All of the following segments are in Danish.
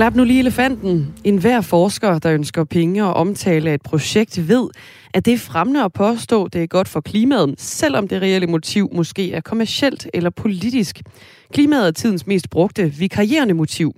Klap nu lige elefanten. En hver forsker, der ønsker penge og omtale af et projekt, ved, at det er fremmende at påstå, det er godt for klimaet, selvom det reelle motiv måske er kommercielt eller politisk. Klimaet er tidens mest brugte vikarierende motiv.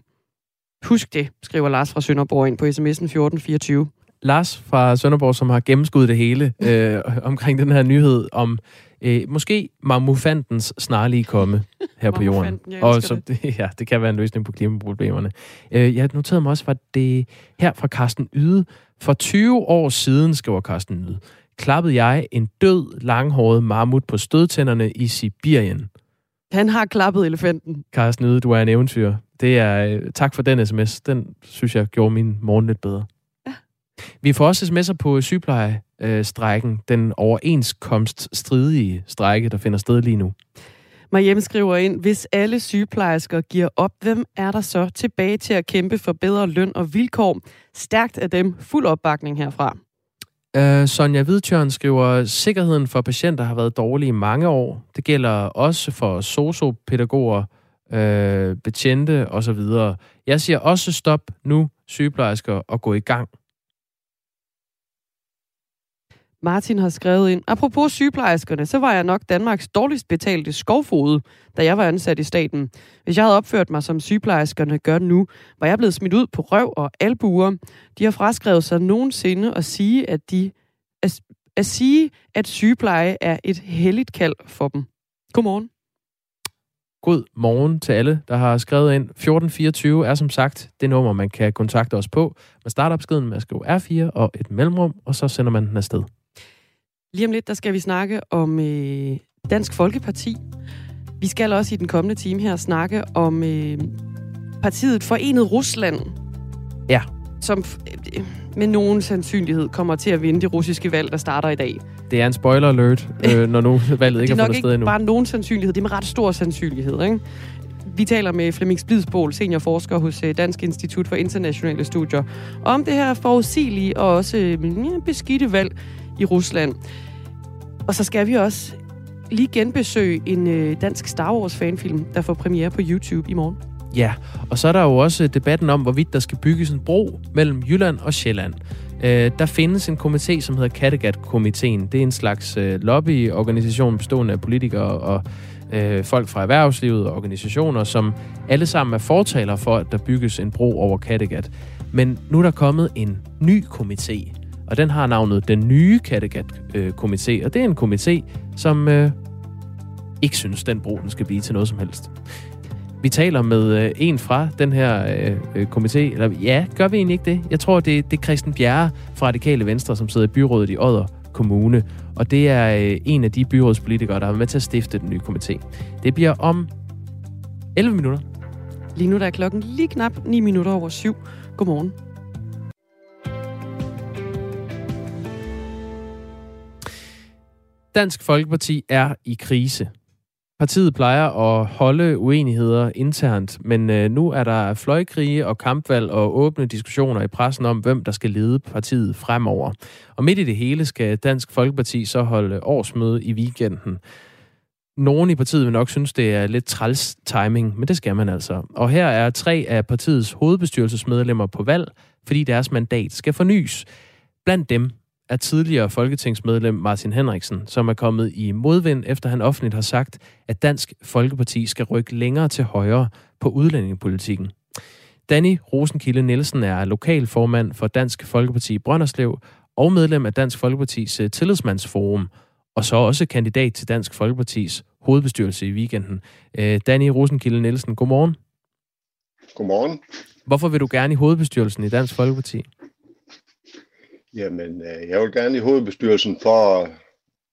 Husk det, skriver Lars fra Sønderborg ind på sms'en 1424. Lars fra Sønderborg, som har gennemskuddet det hele øh, omkring den her nyhed om øh, måske mammufantens snarlige komme her på jorden. Og så, det. ja, det kan være en løsning på klimaproblemerne. Øh, jeg noterede mig også, at det her fra Carsten Yde. For 20 år siden, skriver Carsten Yde, klappede jeg en død, langhåret mammut på stødtænderne i Sibirien. Han har klappet elefanten. Carsten Yde, du er en eventyr. Det er, øh, tak for den sms. Den synes jeg gjorde min morgen lidt bedre. Ja. Vi får også sms'er på sygeplejestrækken, den overenskomststridige strække, der finder sted lige nu. Mariem skriver ind, hvis alle sygeplejersker giver op, hvem er der så tilbage til at kæmpe for bedre løn og vilkår? Stærkt af dem. Fuld opbakning herfra. Uh, Sonja Hvidtjørn skriver, sikkerheden for patienter har været dårlig i mange år. Det gælder også for sociopædagoger, uh, betjente osv. Jeg siger også stop nu, sygeplejersker, og gå i gang. Martin har skrevet ind, apropos sygeplejerskerne, så var jeg nok Danmarks dårligst betalte skovfode, da jeg var ansat i staten. Hvis jeg havde opført mig som sygeplejerskerne gør nu, var jeg blevet smidt ud på røv og albuer. De har fraskrevet sig nogensinde at sige, at de at, at sige, at sygepleje er et helligt kald for dem. Godmorgen. God morgen til alle, der har skrevet ind. 1424 er som sagt det nummer, man kan kontakte os på. Man starter beskeden med at skrive R4 og et mellemrum, og så sender man den afsted. Lige om lidt, der skal vi snakke om øh, Dansk Folkeparti. Vi skal også i den kommende time her snakke om øh, partiet Forenet Rusland. Ja. Som øh, med nogen sandsynlighed kommer til at vinde det russiske valg, der starter i dag. Det er en spoiler alert, øh, når nu valget ikke har fundet sted endnu. Det er nok ikke bare nogen sandsynlighed, det er med ret stor sandsynlighed. Ikke? Vi taler med Flemming Splidsbål, seniorforsker hos øh, Dansk Institut for Internationale Studier, om det her forudsigelige og også øh, beskidte valg i Rusland. Og så skal vi også lige genbesøge en øh, dansk Star Wars fanfilm, der får premiere på YouTube i morgen. Ja, og så er der jo også debatten om, hvorvidt der skal bygges en bro mellem Jylland og Sjælland. Øh, der findes en komité, som hedder Kattegat-komiteen. Det er en slags øh, lobbyorganisation bestående af politikere og øh, folk fra erhvervslivet og organisationer, som alle sammen er fortaler for, at der bygges en bro over Kattegat. Men nu er der kommet en ny komité, og den har navnet Den Nye Kattegat-komité, øh, og det er en komité, som øh, ikke synes, den bro den skal blive til noget som helst. Vi taler med øh, en fra den her øh, øh komité, eller ja, gør vi egentlig ikke det? Jeg tror, det, det er Christian Bjerre fra Radikale Venstre, som sidder i byrådet i Odder Kommune, og det er øh, en af de byrådspolitikere, der har været med til at stifte den nye komité. Det bliver om 11 minutter. Lige nu der er klokken lige knap 9 minutter over syv. Godmorgen. Dansk Folkeparti er i krise. Partiet plejer at holde uenigheder internt, men øh, nu er der fløjkrige og kampvalg og åbne diskussioner i pressen om, hvem der skal lede partiet fremover. Og midt i det hele skal Dansk Folkeparti så holde årsmøde i weekenden. Nogen i partiet vil nok synes, det er lidt træls timing, men det skal man altså. Og her er tre af partiets hovedbestyrelsesmedlemmer på valg, fordi deres mandat skal fornyes. Blandt dem er tidligere folketingsmedlem Martin Henriksen, som er kommet i modvind, efter han offentligt har sagt, at Dansk Folkeparti skal rykke længere til højre på udlændingepolitikken. Danny Rosenkilde Nielsen er lokalformand for Dansk Folkeparti i Brønderslev og medlem af Dansk Folkepartis øh, tillidsmandsforum, og så også kandidat til Dansk Folkepartis hovedbestyrelse i weekenden. Øh, Danny Rosenkilde Nielsen, godmorgen. Godmorgen. Hvorfor vil du gerne i hovedbestyrelsen i Dansk Folkeparti? Jamen, øh, jeg vil gerne i hovedbestyrelsen for,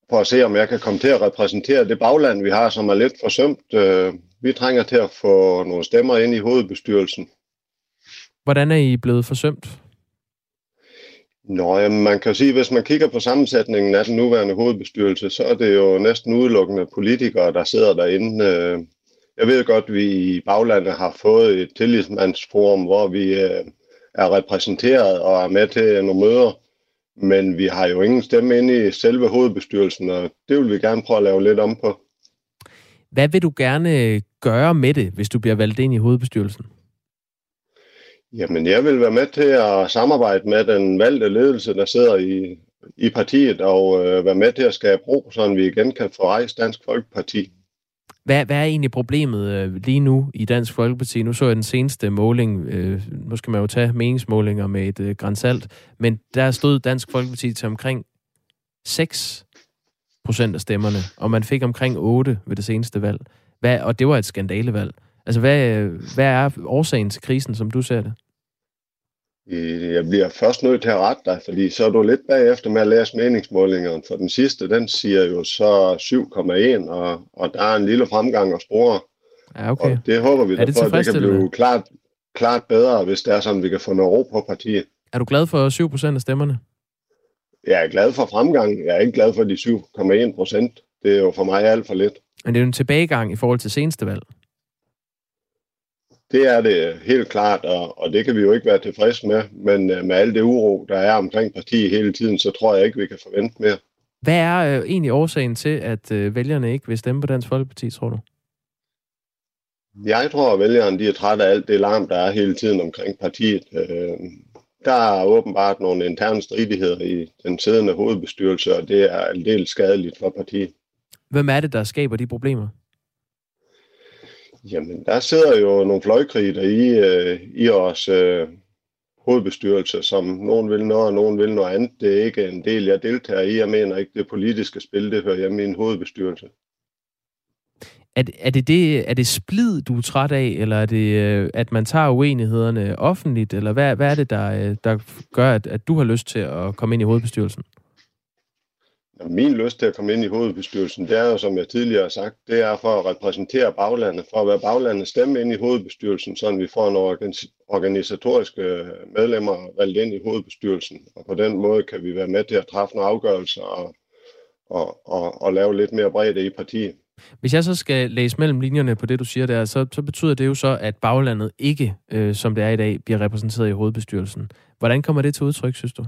for at se, om jeg kan komme til at repræsentere det bagland, vi har, som er lidt forsømt. Øh, vi trænger til at få nogle stemmer ind i hovedbestyrelsen. Hvordan er I blevet forsømt? Nå, jamen, man kan sige, hvis man kigger på sammensætningen af den nuværende hovedbestyrelse, så er det jo næsten udelukkende politikere, der sidder derinde. Øh, jeg ved godt, at vi i baglandet har fået et tillidsmandsforum, hvor vi er repræsenteret og er med til nogle møder. Men vi har jo ingen stemme inde i selve hovedbestyrelsen, og det vil vi gerne prøve at lave lidt om på. Hvad vil du gerne gøre med det, hvis du bliver valgt ind i hovedbestyrelsen? Jamen, jeg vil være med til at samarbejde med den valgte ledelse, der sidder i, i partiet, og øh, være med til at skabe ro, så vi igen kan få rejst Dansk Folkeparti. Hvad, hvad er egentlig problemet øh, lige nu i Dansk Folkeparti? Nu så jeg den seneste måling, øh, nu skal man jo tage meningsmålinger med et øh, grænsalt, men der stod Dansk Folkeparti til omkring 6 procent af stemmerne, og man fik omkring 8 ved det seneste valg. Hvad, og det var et skandalevalg. Altså, hvad, øh, hvad er årsagen til krisen, som du ser det? Jeg bliver først nødt til at rette dig, fordi så er du lidt bagefter med at læse meningsmålingerne, for den sidste, den siger jo så 7,1, og, og der er en lille fremgang at spore. Ja, okay. Og det håber vi, er det, på, at det kan blive klart, klart bedre, hvis det er sådan, vi kan få noget ro på partiet. Er du glad for 7 procent af stemmerne? Jeg er glad for fremgang. Jeg er ikke glad for de 7,1 procent. Det er jo for mig alt for lidt. Men det er jo en tilbagegang i forhold til seneste valg. Det er det helt klart, og, og det kan vi jo ikke være tilfredse med. Men uh, med al det uro, der er omkring partiet hele tiden, så tror jeg ikke, vi kan forvente mere. Hvad er uh, egentlig årsagen til, at uh, vælgerne ikke vil stemme på Dansk Folkeparti, tror du? Jeg tror, at vælgerne de er trætte af alt det larm, der er hele tiden omkring partiet. Uh, der er åbenbart nogle interne stridigheder i den siddende hovedbestyrelse, og det er aldeles skadeligt for partiet. Hvem er det, der skaber de problemer? Jamen, der sidder jo nogle fløjkriger i, øh, i vores øh, hovedbestyrelse, som nogen vil noget, og nogen vil noget andet. Det er ikke en del, jeg deltager i. Jeg mener ikke, det politiske spil, det hører hjemme i en hovedbestyrelse. Er det, er, det det, er det splid, du er træt af, eller er det, øh, at man tager uenighederne offentligt, eller hvad, hvad er det, der, øh, der gør, at, at du har lyst til at komme ind i hovedbestyrelsen? Min lyst til at komme ind i hovedbestyrelsen, det er jo, som jeg tidligere har sagt, det er for at repræsentere baglandet, for at være baglandets stemme ind i hovedbestyrelsen, så vi får nogle organisatoriske øh, medlemmer valgt ind i hovedbestyrelsen. Og på den måde kan vi være med til at træffe nogle afgørelser og, og, og, og lave lidt mere bredde i partiet. Hvis jeg så skal læse mellem linjerne på det, du siger der, så, så betyder det jo så, at baglandet ikke, øh, som det er i dag, bliver repræsenteret i hovedbestyrelsen. Hvordan kommer det til udtryk, synes du?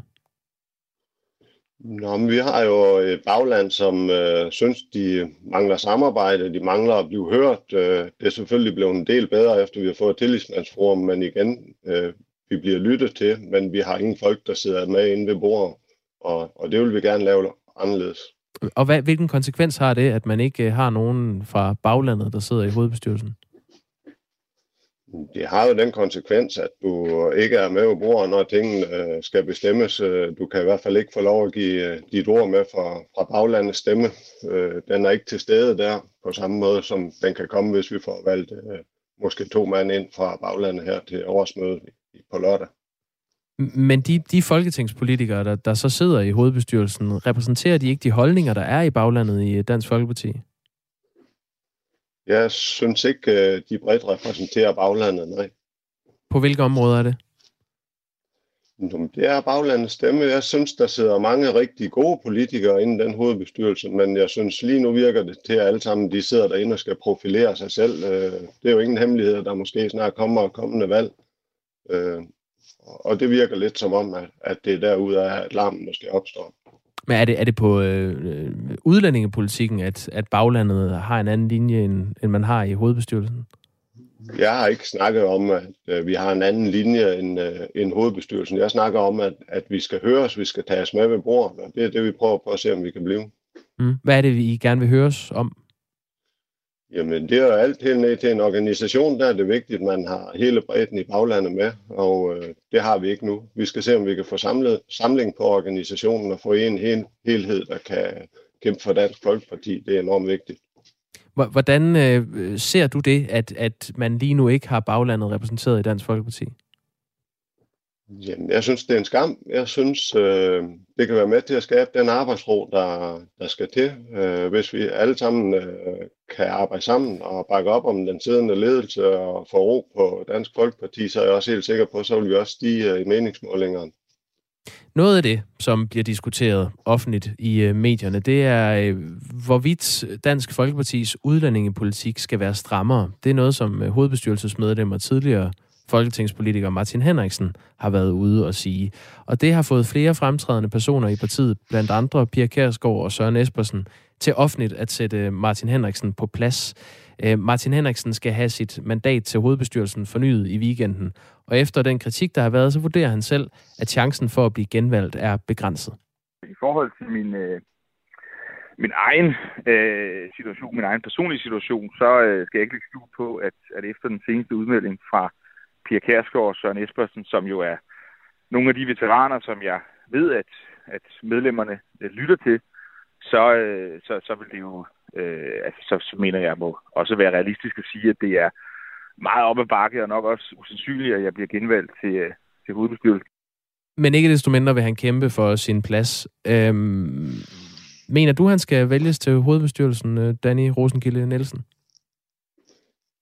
Nå, men vi har jo et bagland, som øh, synes, de mangler samarbejde, de mangler at blive hørt. Øh, det er selvfølgelig blevet en del bedre, efter vi har fået tillidsmandsforum, men igen, øh, vi bliver lyttet til, men vi har ingen folk, der sidder med inde ved bordet, og, og det vil vi gerne lave anderledes. Og hvad, hvilken konsekvens har det, at man ikke øh, har nogen fra baglandet, der sidder i hovedbestyrelsen? Det har jo den konsekvens, at du ikke er med på bordet, når tingene øh, skal bestemmes. Øh, du kan i hvert fald ikke få lov at give øh, dit ord med fra, fra baglandets stemme. Den er ikke til stede der på samme måde, som den kan komme, hvis vi får valgt måske to mand ind fra baglandet her til årsmødet på lørdag. Men de, de folketingspolitikere, der, der så sidder i hovedbestyrelsen, repræsenterer de ikke de holdninger, der er i baglandet i Dansk Folkeparti? Jeg synes ikke, øh, de bredt repræsenterer baglandet, nej. På hvilke områder er det? Det er baglandets stemme. Jeg synes, der sidder mange rigtig gode politikere inden den hovedbestyrelse, men jeg synes lige nu virker det til, at alle sammen de sidder derinde og skal profilere sig selv. Øh, det er jo ingen hemmelighed, at der måske snart kommer og kommende valg. Øh, og det virker lidt som om, at det er derude at larmen måske opstår. Men er det, er det på øh, udlændingepolitikken, at, at baglandet har en anden linje, end, end man har i hovedbestyrelsen? Jeg har ikke snakket om, at øh, vi har en anden linje end, øh, end hovedbestyrelsen. Jeg snakker om, at, at vi skal høres, vi skal tages med ved bordet, og det er det, vi prøver på at se, om vi kan blive. Mm. Hvad er det, vi gerne vil høres om? Jamen, det er jo alt helt ned til en organisation, der er det vigtigt, at man har hele bredden i baglandet med, og øh, det har vi ikke nu. Vi skal se, om vi kan få samlet, samling på organisationen og få en hel, helhed, der kan kæmpe for Dansk Folkeparti. Det er enormt vigtigt. Hvordan øh, øh, ser du det, at, at man lige nu ikke har baglandet repræsenteret i Dansk Folkeparti? Jamen, jeg synes, det er en skam. Jeg synes, øh, det kan være med til at skabe den arbejdsro, der, der skal til. Øh, hvis vi alle sammen øh, kan arbejde sammen og bakke op om den siddende ledelse og få ro på Dansk Folkeparti, så er jeg også helt sikker på, så vil vi også stige øh, i meningsmålingerne. Noget af det, som bliver diskuteret offentligt i øh, medierne, det er, øh, hvorvidt Dansk Folkepartis udlændingepolitik skal være strammere. Det er noget, som øh, hovedbestyrelsesmedlemmer tidligere folketingspolitiker Martin Henriksen har været ude og sige. Og det har fået flere fremtrædende personer i partiet, blandt andre Pia Kærsgaard og Søren Espersen, til offentligt at sætte Martin Henriksen på plads. Øh, Martin Henriksen skal have sit mandat til hovedbestyrelsen fornyet i weekenden. Og efter den kritik, der har været, så vurderer han selv, at chancen for at blive genvalgt er begrænset. I forhold til min, øh, min egen øh, situation, min egen personlige situation, så øh, skal jeg ikke lægge skjul på, at, at efter den seneste udmelding fra Pia Kærsgaard og Søren Espersen, som jo er nogle af de veteraner, som jeg ved, at, at medlemmerne øh, lytter til, så, øh, så, så vil det jo, øh, altså, så, så mener jeg må også være realistisk at sige, at det er meget op ad bakke, og nok også usandsynligt, at jeg bliver genvalgt til, øh, til hovedbestyrelsen. Men ikke desto mindre vil han kæmpe for sin plads. Øhm, mener du, han skal vælges til hovedbestyrelsen, øh, Danny Rosenkilde Nielsen?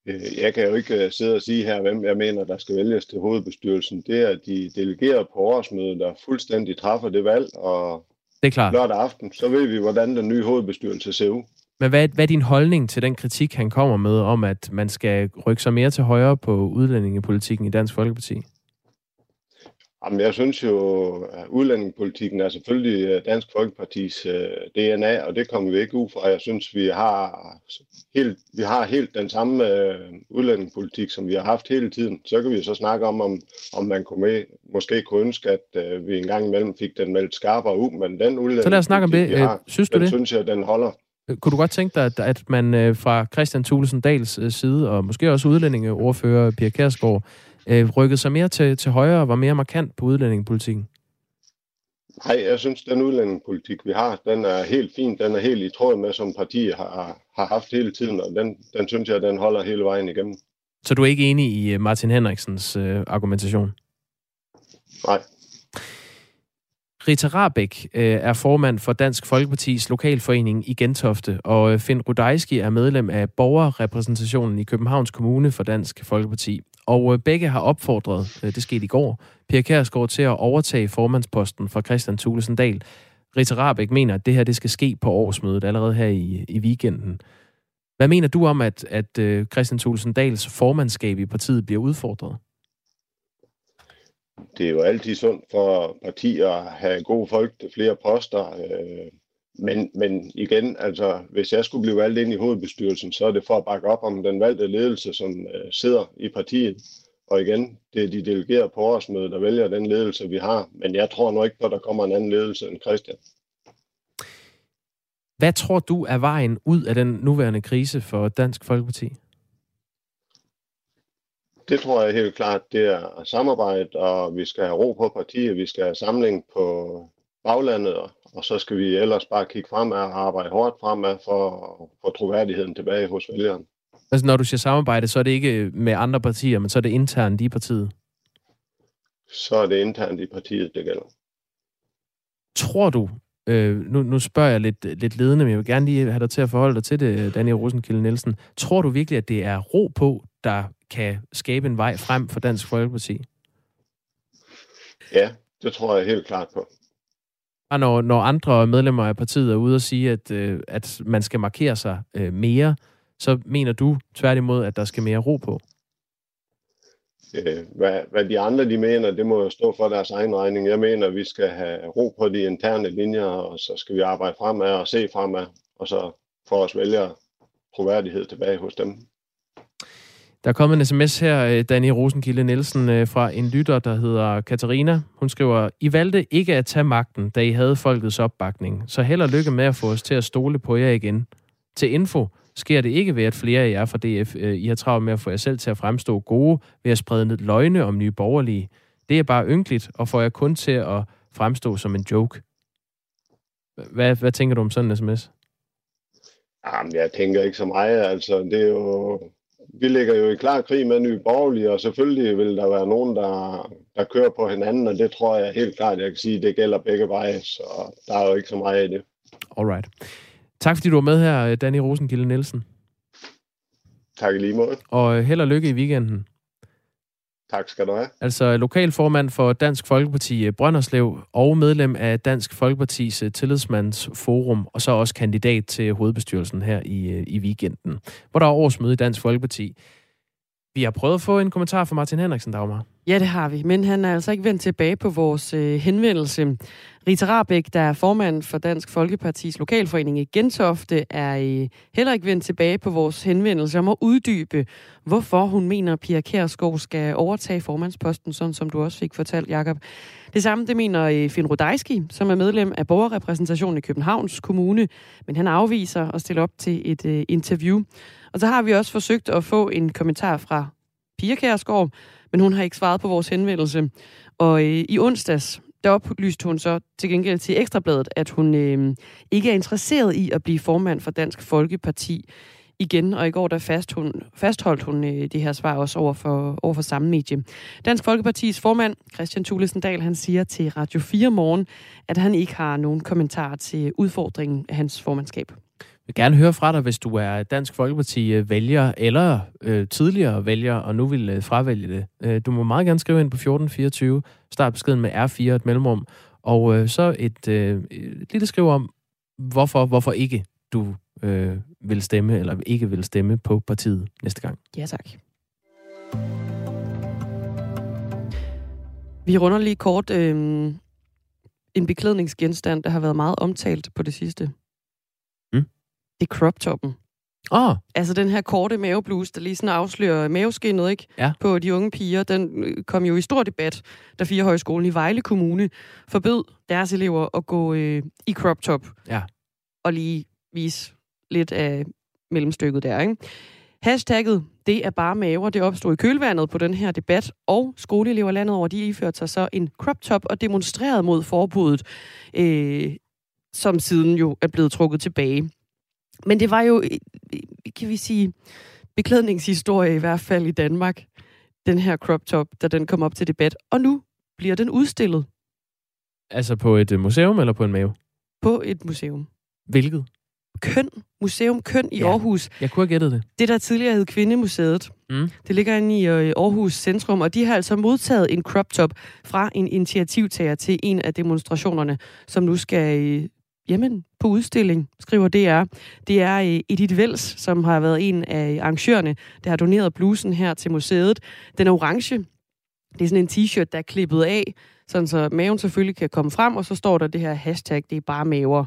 Øh, jeg kan jo ikke øh, sidde og sige her, hvem jeg mener, der skal vælges til hovedbestyrelsen. Det er de delegerede på årsmødet, der fuldstændig træffer det valg, og det er klart. lørdag aften, så ved vi, hvordan den nye hovedbestyrelse ser ud. Men hvad, hvad er din holdning til den kritik, han kommer med, om at man skal rykke sig mere til højre på udlændingepolitikken i Dansk Folkeparti? Jamen, jeg synes jo, at udlændingepolitikken er selvfølgelig øh, Dansk Folkepartis øh, DNA, og det kommer vi ikke ud fra. Jeg synes, vi har helt, vi har helt den samme uh, udlændingepolitik, som vi har haft hele tiden. Så kan vi så snakke om, om, om man kunne med, måske kunne ønske, at vi en gang imellem fik den meldt skarpere ud, men den udlændingepolitik, Så lad os snakke om det. har, synes du den det? synes jeg, den holder. Kunne du godt tænke dig, at, at man fra Christian Thulesen Dals side, og måske også udlændingeordfører Pia Kærsgaard, øh, rykket sig mere til, til højre og var mere markant på udlændingepolitikken? Nej, jeg synes, den udlændingepolitik, vi har, den er helt fin. Den er helt i tråd med, som partiet har, har haft hele tiden, og den, den synes jeg, den holder hele vejen igennem. Så du er ikke enig i øh, Martin Henriksens øh, argumentation? Nej. Rita Rabeck øh, er formand for Dansk Folkepartis lokalforening i Gentofte, og øh, Finn Rudajski er medlem af borgerrepræsentationen i Københavns Kommune for Dansk Folkeparti. Og øh, begge har opfordret, øh, det skete i går, Pia Kærsgaard til at overtage formandsposten fra Christian Thulesen Dahl. Rita Rabeck mener, at det her det skal ske på årsmødet allerede her i, i weekenden. Hvad mener du om, at, at øh, Christian Thulesen Dahls formandskab i partiet bliver udfordret? Det er jo altid sundt for partier at have gode folk til flere poster. Men, men igen, altså, hvis jeg skulle blive valgt ind i hovedbestyrelsen, så er det for at bakke op om den valgte ledelse, som øh, sidder i partiet. Og igen, det er de delegerede på årsmødet, der vælger den ledelse, vi har. Men jeg tror nu ikke på, at der kommer en anden ledelse end Christian. Hvad tror du er vejen ud af den nuværende krise for Dansk Folkeparti? Det tror jeg helt klart, det er samarbejde, og vi skal have ro på partiet, vi skal have samling på baglandet, og så skal vi ellers bare kigge fremad og arbejde hårdt fremad for at få troværdigheden tilbage hos vælgeren. Altså når du siger samarbejde, så er det ikke med andre partier, men så er det internt i partiet? Så er det internt i partiet, det gælder. Tror du, øh, nu, nu spørger jeg lidt, lidt ledende, men jeg vil gerne lige have dig til at forholde dig til det, Daniel Rosenkilde Nielsen. Tror du virkelig, at det er ro på, der kan skabe en vej frem for Dansk Folkeparti? Ja, det tror jeg helt klart på bare når, når andre medlemmer af partiet er ude og sige, at, øh, at man skal markere sig øh, mere, så mener du tværtimod, at der skal mere ro på? Øh, hvad, hvad de andre de mener, det må jo stå for deres egen regning. Jeg mener, at vi skal have ro på de interne linjer, og så skal vi arbejde fremad og se fremad, og så få os vælgere troværdighed tilbage hos dem. Der er kommet en sms her, øh, Danny Rosenkilde Nielsen, øh, fra en lytter, der hedder Katarina. Hun skriver, I valgte ikke at tage magten, da I havde folkets opbakning. Så held og lykke med at få os til at stole på jer igen. Til info sker det ikke ved, at flere af jer fra DF, øh, I har travlt med at få jer selv til at fremstå gode ved at sprede løgne om nye borgerlige. Det er bare ynkeligt, og får jer kun til at fremstå som en joke. Hvad, hvad tænker du om sådan en sms? Jamen, jeg tænker ikke så meget. Altså, det er jo vi ligger jo i klar krig med Nye Borgerlige, og selvfølgelig vil der være nogen, der, der kører på hinanden, og det tror jeg helt klart, jeg kan sige, det gælder begge veje, så der er jo ikke så meget i det. Alright. Tak fordi du var med her, Danny Rosenkilde Nielsen. Tak i lige måde. Og held og lykke i weekenden. Tak skal du have. Altså lokalformand for Dansk Folkeparti eh, Brønderslev og medlem af Dansk Folkepartis eh, tillidsmandsforum, og så også kandidat til hovedbestyrelsen her i, eh, i weekenden, hvor der er årsmøde i Dansk Folkeparti. Vi har prøvet at få en kommentar fra Martin Henriksen, Dagmar. Ja, det har vi, men han er altså ikke vendt tilbage på vores øh, henvendelse. Rita Rabeck, der er formand for Dansk Folkepartis lokalforening i Gentofte, er øh, heller ikke vendt tilbage på vores henvendelse om at uddybe, hvorfor hun mener, at Pia Kærsgaard skal overtage formandsposten, sådan som du også fik fortalt, Jakob. Det samme det mener øh, Finn Rodejski, som er medlem af borgerrepræsentationen i Københavns Kommune, men han afviser at stille op til et øh, interview. Og så har vi også forsøgt at få en kommentar fra Pia Kærsgaard, men hun har ikke svaret på vores henvendelse. Og øh, i onsdags, der oplyste hun så til gengæld til Ekstrabladet, at hun øh, ikke er interesseret i at blive formand for Dansk Folkeparti igen, og i går der fast hun, fastholdt hun øh, det her svar også over for, over for samme medie. Dansk Folkepartis formand, Christian Thulesen Dahl, han siger til Radio 4 morgen, at han ikke har nogen kommentar til udfordringen af hans formandskab vil gerne høre fra dig, hvis du er Dansk Folkeparti øh, vælger, eller øh, tidligere vælger, og nu vil øh, fravælge det. Øh, du må meget gerne skrive ind på 1424, start beskeden med R4, et mellemrum, og øh, så et, øh, et lille skriv om, hvorfor, hvorfor ikke du øh, vil stemme, eller ikke vil stemme på partiet næste gang. Ja, tak. Vi runder lige kort øh, en beklædningsgenstand, der har været meget omtalt på det sidste. Det er crop toppen. Oh. Altså den her korte mavebluse, der lige sådan afslører maveskinnet ikke? Ja. på de unge piger, den øh, kom jo i stor debat, da Fire Højskolen i Vejle Kommune forbød deres elever at gå øh, i crop top. Ja. Og lige vise lidt af mellemstykket der. Ikke? Hashtagget, det er bare maver, det opstod i kølvandet på den her debat, og skoleelever landet over, de iførte sig så en crop top og demonstrerede mod forbuddet, øh, som siden jo er blevet trukket tilbage. Men det var jo, kan vi sige, beklædningshistorie i hvert fald i Danmark, den her crop top, da den kom op til debat. Og nu bliver den udstillet. Altså på et øh, museum eller på en mave? På et museum. Hvilket? Køn. Museum Køn i ja, Aarhus. Jeg kunne have gættet det. Det, der tidligere hed Kvindemuseet. Mm. Det ligger inde i øh, Aarhus Centrum, og de har altså modtaget en crop top fra en initiativtager til en af demonstrationerne, som nu skal øh, Jamen, på udstilling, skriver DR. Det er øh, Edith Vels, som har været en af arrangørerne, der har doneret blusen her til museet. Den er orange. Det er sådan en t-shirt, der er klippet af, sådan så maven selvfølgelig kan komme frem, og så står der det her hashtag, det er bare maver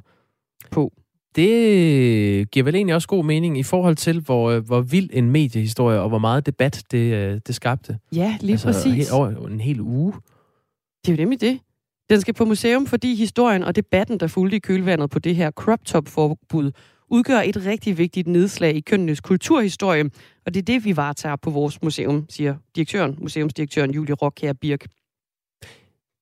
på. Det giver vel egentlig også god mening i forhold til, hvor, øh, hvor vild en mediehistorie og hvor meget debat det, øh, det skabte. Ja, lige altså, præcis. Over en hel uge. Det er jo nemlig det. Den skal på museum, fordi historien og debatten, der fulgte i kølvandet på det her crop top forbud, udgør et rigtig vigtigt nedslag i kønnenes kulturhistorie, og det er det, vi varetager på vores museum, siger direktøren, museumsdirektøren Julie Rockher Birk.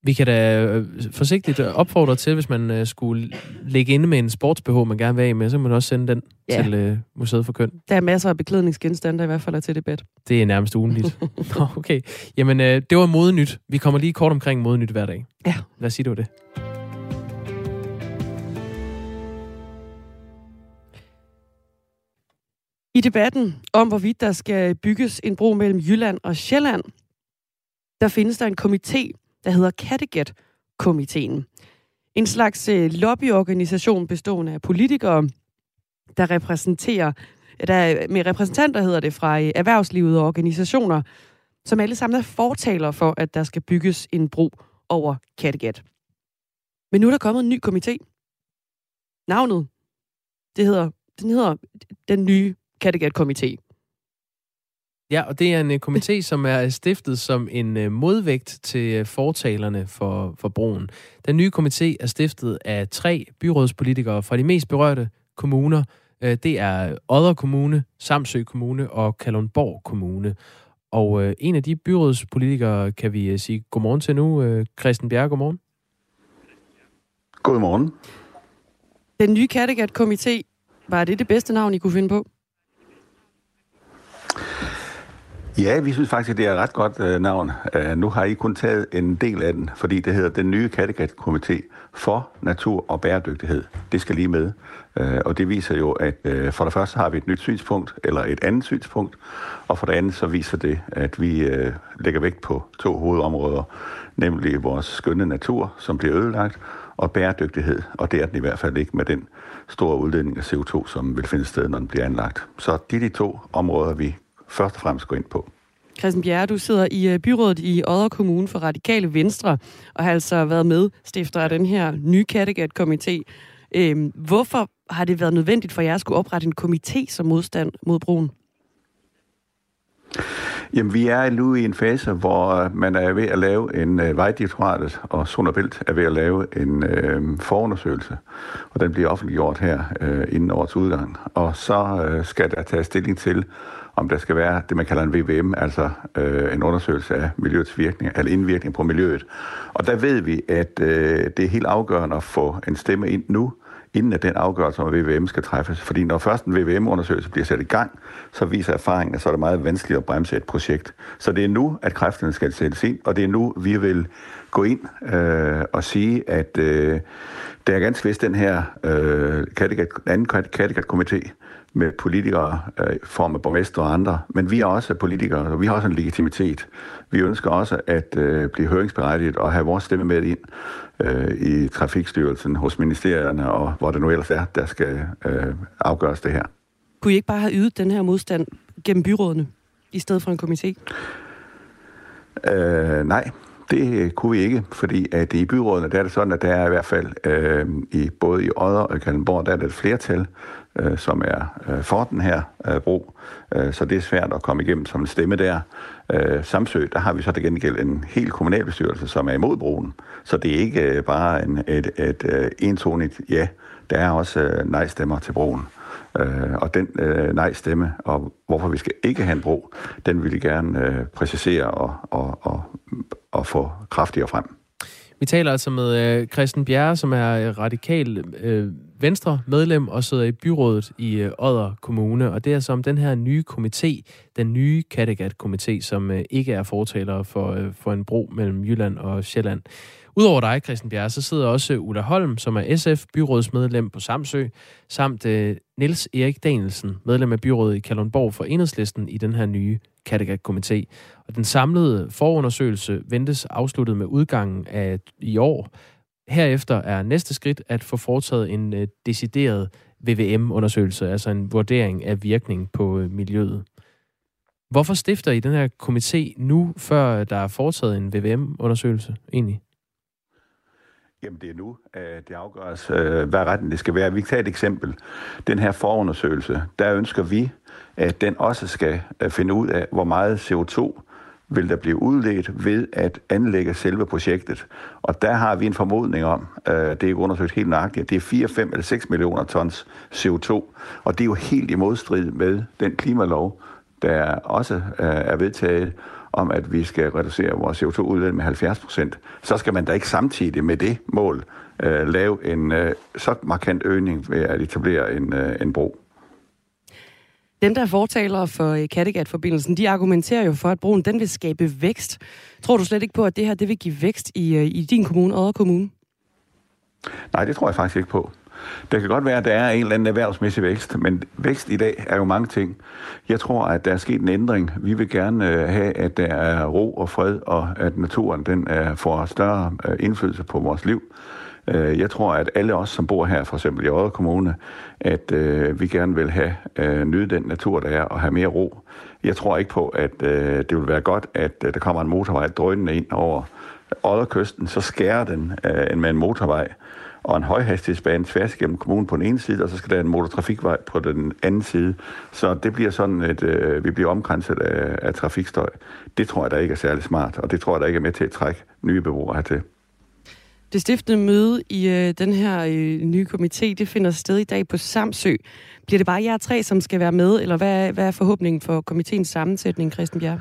Vi kan da øh, forsigtigt opfordre til, hvis man øh, skulle ligge inde med en sportsbehov, man gerne vil af med, så kan man også sende den ja. til uh, Museet for Køn. Der er masser af beklædningsgenstande, i hvert fald er til debat. Det er nærmest ugenligt. Nå, okay. Jamen, uh, det var modenyt. Vi kommer lige kort omkring modenyt hver dag. Ja. Lad os sige, det var det. I debatten om, hvorvidt der skal bygges en bro mellem Jylland og Sjælland, der findes der en komité, der hedder Kattegat-komiteen. En slags øh, lobbyorganisation bestående af politikere, der repræsenterer, der med repræsentanter hedder det fra øh, erhvervslivet og organisationer, som alle sammen er fortaler for, at der skal bygges en bro over Kattegat. Men nu er der kommet en ny komité. Navnet, det hedder, den hedder den nye Kattegat-komité. Ja, og det er en uh, komité, som er stiftet som en uh, modvægt til uh, fortalerne for, for broen. Den nye komité er stiftet af tre byrådspolitikere fra de mest berørte kommuner. Uh, det er Odder Kommune, Samsø Kommune og Kalundborg Kommune. Og en af de byrådspolitikere kan vi uh, sige godmorgen til nu. Uh, Christian Bjerg, godmorgen. Godmorgen. Den nye Kattegat-komité, var det det bedste navn, I kunne finde på? Ja, vi synes faktisk, at det er et ret godt øh, navn. Uh, nu har I kun taget en del af den, fordi det hedder den nye Kattegat-komité for natur og bæredygtighed. Det skal lige med. Uh, og det viser jo, at øh, for det første har vi et nyt synspunkt, eller et andet synspunkt, og for det andet så viser det, at vi øh, lægger vægt på to hovedområder, nemlig vores skønne natur, som bliver ødelagt, og bæredygtighed, og det er den i hvert fald ikke med den store udledning af CO2, som vil finde sted, når den bliver anlagt. Så det er de to områder, vi først og fremmest gå ind på. Christian Bjerre, du sidder i øh, byrådet i Odder Kommune for Radikale Venstre, og har altså været med stifter af den her nye Kattegat-komité. Øhm, hvorfor har det været nødvendigt for jer at skulle oprette en komité som modstand mod broen? Jamen, vi er nu i en fase, hvor man er ved at lave en uh, vejdirektoratet, og Sunderbælt er ved at lave en uh, forundersøgelse, og den bliver offentliggjort her uh, inden årets udgang. Og så uh, skal der tage stilling til, om der skal være det, man kalder en VVM, altså øh, en undersøgelse af miljøets virkning, eller indvirkning på miljøet. Og der ved vi, at øh, det er helt afgørende at få en stemme ind nu, inden at den afgørelse om VVM skal træffes. Fordi når først en VVM-undersøgelse bliver sat i gang, så viser erfaringen, at så er det meget vanskeligt at bremse et projekt. Så det er nu, at kræfterne skal sættes ind, og det er nu, vi vil gå ind øh, og sige, at øh, der er ganske vist den her øh, Kattegat, anden Kattegat-komité, med politikere øh, i form af borgmester og andre, men vi er også politikere, og vi har også en legitimitet. Vi ønsker også at øh, blive høringsberettiget og have vores stemme med ind øh, i Trafikstyrelsen, hos ministerierne og hvor det nu ellers er, der skal øh, afgøres det her. Kunne I ikke bare have ydet den her modstand gennem byrådene, i stedet for en komité? Øh, nej, det øh, kunne vi ikke, fordi øh, at i byrådene der er det sådan, at der er i hvert fald øh, i både i Odder og Kalundborg, der er det et flertal, øh, som er øh, for den her øh, bro. Øh, så det er svært at komme igennem som en stemme der. Øh, Samsø, der har vi så til gengæld en helt kommunalbestyrelse, som er imod broen. Så det er ikke øh, bare en, et, et, et øh, entonigt ja. Der er også øh, nej-stemmer til broen. Øh, og den øh, nej-stemme, og hvorfor vi skal ikke have en bro, den vil vi gerne øh, præcisere og, og, og, og få kraftigere frem. Vi taler altså med øh, Christian Bjerre, som er radikal øh, venstre medlem og sidder i byrådet i øh, Odder Kommune. Og det er som den her nye komité, den nye Kattegat-komité, som øh, ikke er fortaler for, øh, for en bro mellem Jylland og Sjælland. Udover dig, Christian Bjerre, så sidder også øh, Ulla Holm, som er SF-byrådsmedlem på Samsø, samt øh, Niels Erik Danielsen, medlem af byrådet i Kalundborg for Enhedslisten i den her nye Kattegat-komité. Og den samlede forundersøgelse ventes afsluttet med udgangen af i år. Herefter er næste skridt at få foretaget en øh, decideret VVM-undersøgelse, altså en vurdering af virkning på øh, miljøet. Hvorfor stifter I den her komité nu, før øh, der er foretaget en VVM-undersøgelse egentlig? Jamen det er nu, at det afgøres, øh, hvad retten det skal være. Vi kan tage et eksempel. Den her forundersøgelse, der ønsker vi, at den også skal øh, finde ud af, hvor meget CO2 vil der blive udledt ved at anlægge selve projektet. Og der har vi en formodning om, øh, det er ikke undersøgt helt nøjagtigt, at det er 4, 5 eller 6 millioner tons CO2. Og det er jo helt i modstrid med den klimalov, der også er vedtaget om, at vi skal reducere vores CO2-udledning med 70 procent, så skal man da ikke samtidig med det mål øh, lave en øh, så markant øgning ved at etablere en, øh, en bro. Dem, der er fortalere for øh, Kattegat-forbindelsen, de argumenterer jo for, at broen den vil skabe vækst. Tror du slet ikke på, at det her det vil give vækst i, øh, i din kommune, Odder Kommune? Nej, det tror jeg faktisk ikke på. Det kan godt være, at der er en eller anden erhvervsmæssig vækst, men vækst i dag er jo mange ting. Jeg tror, at der er sket en ændring. Vi vil gerne øh, have, at der er ro og fred, og at naturen den øh, får større øh, indflydelse på vores liv. Jeg tror, at alle os, som bor her, for eksempel i Odder Kommune, at øh, vi gerne vil have øh, nyde den natur, der er, og have mere ro. Jeg tror ikke på, at øh, det vil være godt, at øh, der kommer en motorvej drønende ind over Odderkysten, så skærer den øh, med en motorvej og en højhastighedsbane tværs igennem kommunen på den ene side, og så skal der en motortrafikvej på den anden side. Så det bliver sådan, at øh, vi bliver omkranset af, af trafikstøj. Det tror jeg, der ikke er særlig smart, og det tror jeg, der ikke er med til at trække nye beboere hertil. Det stiftende møde i øh, den her øh, nye komité, det finder sted i dag på Samsø. Bliver det bare jer tre, som skal være med, eller hvad er, hvad er forhåbningen for komiteens sammensætning, Christian Bjerg?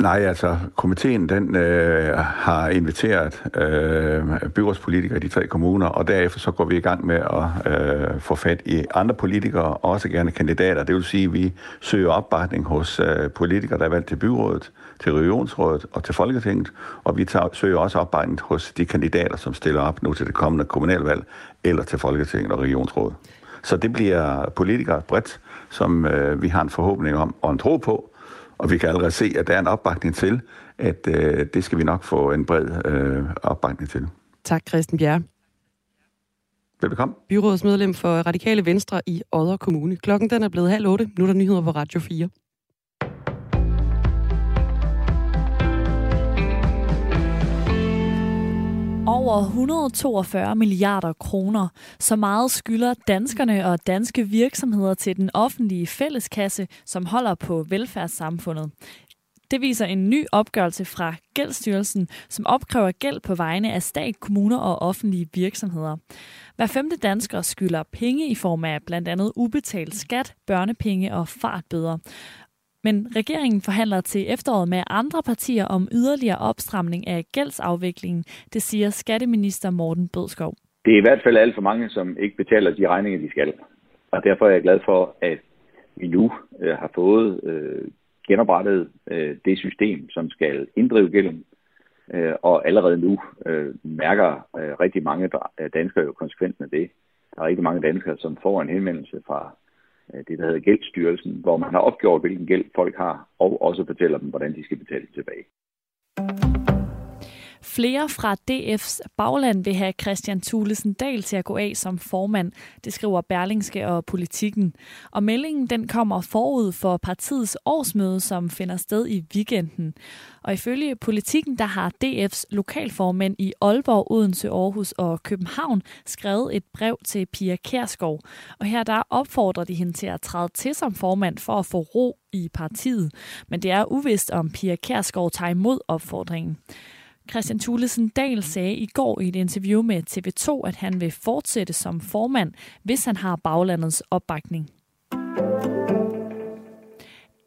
Nej, altså, komiteen den øh, har inviteret øh, byrådspolitikere i de tre kommuner, og derefter så går vi i gang med at øh, få fat i andre politikere, og også gerne kandidater. Det vil sige, at vi søger opbakning hos øh, politikere, der er valgt til byrådet, til regionsrådet og til Folketinget, og vi tager, søger også opbakning hos de kandidater, som stiller op nu til det kommende kommunalvalg, eller til Folketinget og regionsrådet. Så det bliver politikere bredt, som øh, vi har en forhåbning om og en tro på, og vi kan allerede se, at der er en opbakning til, at øh, det skal vi nok få en bred øh, opbakning til. Tak, Christian Bjerre. Velbekomme. Byrådsmedlem for Radikale Venstre i Odder Kommune. Klokken den er blevet halv otte. Nu er der nyheder på Radio 4. over 142 milliarder kroner. Så meget skylder danskerne og danske virksomheder til den offentlige fælleskasse, som holder på velfærdssamfundet. Det viser en ny opgørelse fra Gældsstyrelsen, som opkræver gæld på vegne af stat, kommuner og offentlige virksomheder. Hver femte dansker skylder penge i form af blandt andet ubetalt skat, børnepenge og fartbøder. Men regeringen forhandler til efteråret med andre partier om yderligere opstramning af gældsafviklingen, det siger skatteminister Morten Bødskov. Det er i hvert fald alt for mange, som ikke betaler de regninger, de skal. Og derfor er jeg glad for, at vi nu øh, har fået øh, genoprettet øh, det system, som skal inddrive gælden. Øh, og allerede nu øh, mærker øh, rigtig mange danskere jo konsekvensen af det. Der er rigtig mange danskere, som får en henvendelse fra Øh, det, der hedder Gældsstyrelsen, hvor man har opgjort, hvilken gæld folk har, og også fortæller dem, hvordan de skal betale tilbage. Flere fra DF's bagland vil have Christian Thulesen Dahl til at gå af som formand, det skriver Berlingske og Politikken. Og meldingen den kommer forud for partiets årsmøde, som finder sted i weekenden. Og ifølge Politikken, der har DF's lokalformænd i Aalborg, Odense, Aarhus og København skrevet et brev til Pia Kærskov. Og her der opfordrer de hende til at træde til som formand for at få ro i partiet. Men det er uvist, om Pia Kærskov tager imod opfordringen. Christian Thulesen Dahl sagde i går i et interview med TV2, at han vil fortsætte som formand, hvis han har baglandets opbakning.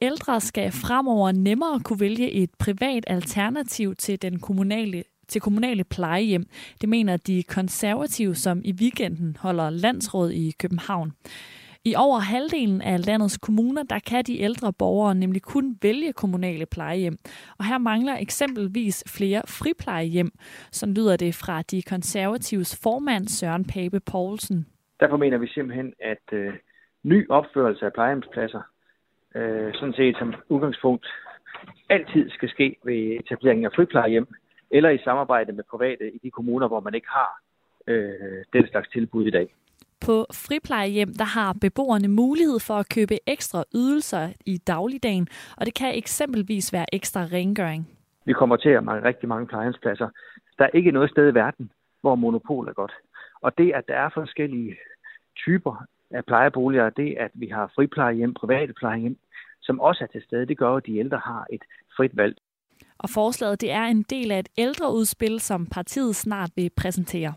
Ældre skal fremover nemmere kunne vælge et privat alternativ til den kommunale til kommunale plejehjem. Det mener de konservative, som i weekenden holder landsråd i København. I over halvdelen af landets kommuner, der kan de ældre borgere nemlig kun vælge kommunale plejehjem. Og her mangler eksempelvis flere friplejehjem. som lyder det fra de konservatives formand Søren Pape Poulsen. Derfor mener vi simpelthen, at øh, ny opførelse af plejehjemspladser, øh, sådan set som udgangspunkt, altid skal ske ved etableringen af friplejehjem, eller i samarbejde med private i de kommuner, hvor man ikke har øh, den slags tilbud i dag. På friplejehjem der har beboerne mulighed for at købe ekstra ydelser i dagligdagen, og det kan eksempelvis være ekstra rengøring. Vi kommer til at mangle rigtig mange plejehjemspladser. Der er ikke noget sted i verden, hvor monopol er godt. Og det, at der er forskellige typer af plejeboliger, det at vi har friplejehjem, private plejehjem, som også er til stede, det gør, at de ældre har et frit valg. Og forslaget det er en del af et ældreudspil, som partiet snart vil præsentere.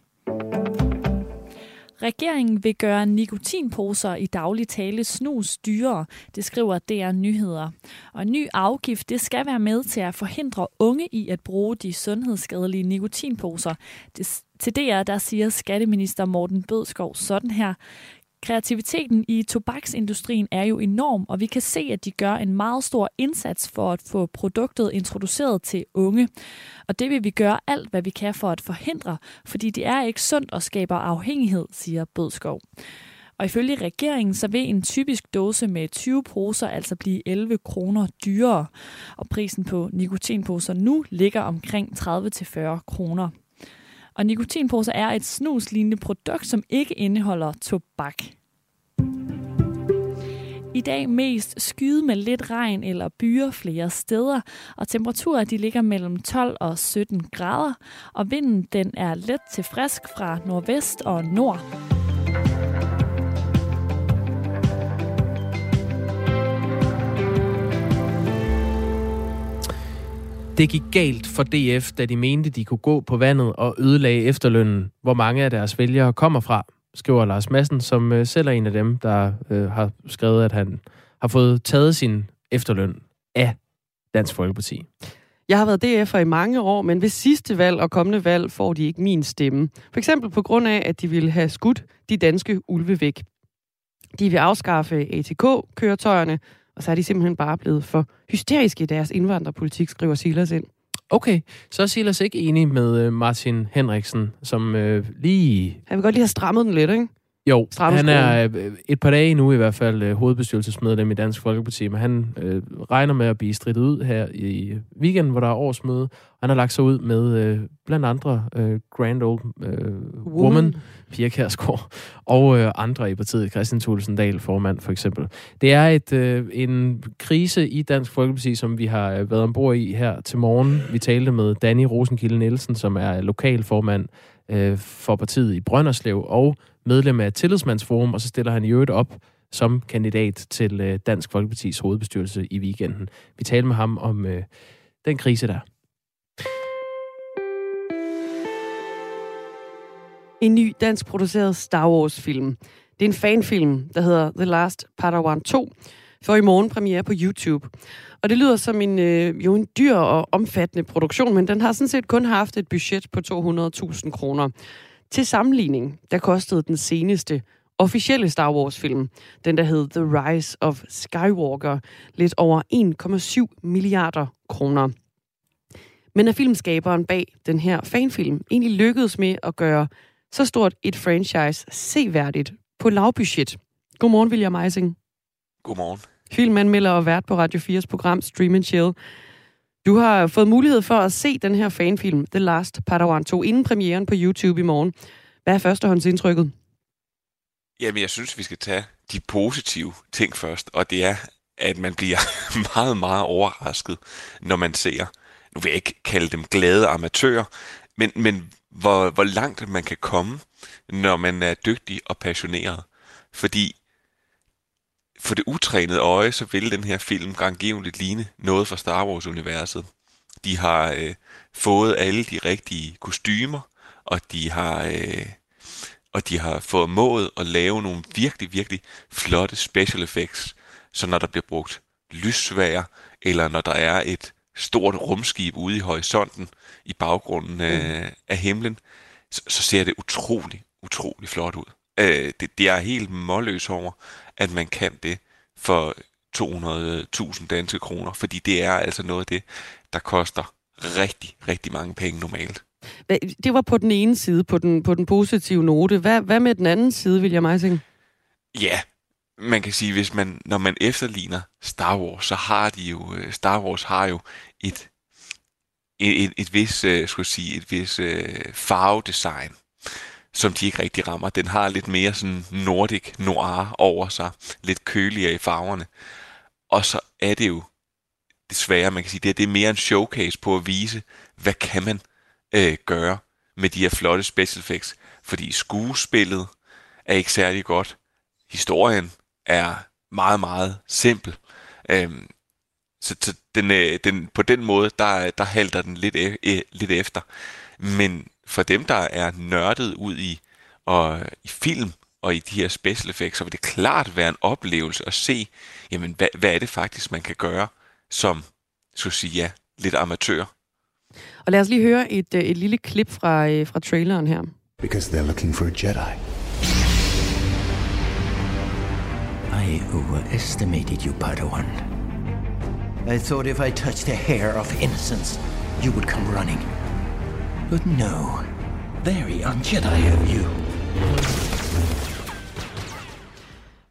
Regeringen vil gøre nikotinposer i daglig tale snus dyrere, det skriver DR Nyheder. Og en ny afgift det skal være med til at forhindre unge i at bruge de sundhedsskadelige nikotinposer. Det, til DR der siger skatteminister Morten Bødskov sådan her. Kreativiteten i tobaksindustrien er jo enorm, og vi kan se, at de gør en meget stor indsats for at få produktet introduceret til unge. Og det vil vi gøre alt, hvad vi kan for at forhindre, fordi det er ikke sundt og skaber afhængighed, siger Bødskov. Og ifølge regeringen, så vil en typisk dåse med 20 poser altså blive 11 kroner dyrere. Og prisen på nikotinposer nu ligger omkring 30-40 kroner. Og nikotinposer er et snuslignende produkt, som ikke indeholder tobak. I dag mest skyde med lidt regn eller byer flere steder, og temperaturer de ligger mellem 12 og 17 grader, og vinden den er let til frisk fra nordvest og nord. Det gik galt for DF, da de mente, de kunne gå på vandet og ødelægge efterlønnen, hvor mange af deres vælgere kommer fra, skriver Lars Madsen, som øh, selv er en af dem, der øh, har skrevet, at han har fået taget sin efterløn af Dansk Folkeparti. Jeg har været DF'er i mange år, men ved sidste valg og kommende valg får de ikke min stemme. For eksempel på grund af, at de ville have skudt de danske ulve væk. De vil afskaffe ATK-køretøjerne, og så er de simpelthen bare blevet for hysteriske i deres indvandrerpolitik, skriver Silas ind. Okay, så er Silas ikke enig med øh, Martin Henriksen, som øh, lige... Han vil godt lige have strammet den lidt, ikke? Jo, han er øh, et par dage nu i hvert fald øh, hovedbestyrelsesmedlem i Dansk Folkeparti, men han øh, regner med at blive stridtet ud her i weekenden, hvor der er årsmøde. Han har lagt sig ud med øh, blandt andre øh, Grand Old øh, Woman, Woman Pia Kærsgaard, og øh, andre i partiet, Christian Thulesen Dahl, formand for eksempel. Det er et øh, en krise i Dansk Folkeparti, som vi har øh, været ombord i her til morgen. Vi talte med Danny Rosenkilde Nielsen, som er lokalformand øh, for partiet i Brønderslev, og medlem af Tillidsmandsforum, og så stiller han i øvrigt op som kandidat til øh, Dansk Folkepartis hovedbestyrelse i weekenden. Vi taler med ham om øh, den krise der. En ny dansk produceret Star Wars-film. Det er en fanfilm, der hedder The Last Padawan 2, for i morgen premiere på YouTube. Og det lyder som en, øh, jo en dyr og omfattende produktion, men den har sådan set kun haft et budget på 200.000 kroner. Til sammenligning, der kostede den seneste officielle Star Wars-film, den der hed The Rise of Skywalker, lidt over 1,7 milliarder kroner. Men er filmskaberen bag den her fanfilm egentlig lykkedes med at gøre så stort et franchise seværdigt på lavbudget? Godmorgen, William Eising. Godmorgen. Filmanmelder og vært på Radio 4's program Stream Chill. Du har fået mulighed for at se den her fanfilm, The Last Padawan 2, inden premieren på YouTube i morgen. Hvad er førstehåndsindtrykket? Jamen, jeg synes, vi skal tage de positive ting først, og det er, at man bliver meget, meget overrasket, når man ser, nu vil jeg ikke kalde dem glade amatører, men, men hvor, hvor langt man kan komme, når man er dygtig og passioneret. Fordi for det utrænede øje, så vil den her film grangivligt ligne noget fra Star Wars-universet. De har øh, fået alle de rigtige kostymer, og de har øh, og de har fået mod at lave nogle virkelig, virkelig flotte special effects. Så når der bliver brugt lyssvær, eller når der er et stort rumskib ude i horisonten i baggrunden øh, af himlen, så, så ser det utrolig, utrolig flot ud. Øh, det, det er helt målløs over, at man kan det for 200.000 danske kroner, fordi det er altså noget af det, der koster rigtig, rigtig mange penge normalt. Det var på den ene side, på den, på den positive note. Hvad, hvad med den anden side, William Eising? Ja, man kan sige, hvis man, når man efterligner Star Wars, så har de jo, øh, Star Wars har jo et, et, et, et vis, uh, skulle sige, et vis uh, farvedesign som de ikke rigtig rammer. Den har lidt mere sådan nordic noir over sig, lidt køligere i farverne. Og så er det jo desværre, man kan sige, det, det er mere en showcase på at vise, hvad kan man øh, gøre med de her flotte special effects. Fordi skuespillet er ikke særlig godt. Historien er meget, meget simpel. Øhm, så, så den, øh, den, på den måde, der, der halter den lidt, e, lidt efter. Men for dem, der er nørdet ud i, og, i film og i de her special effects, så vil det klart være en oplevelse at se, jamen, hvad, hvad er det faktisk, man kan gøre som, så sige ja, lidt amatør. Og lad os lige høre et, øh, et lille klip fra, øh, fra traileren her. Because they're looking for a Jedi. I overestimated you, Padawan. I thought if I touched a hair of innocence, you would come running. But no, very un-Jedi of you.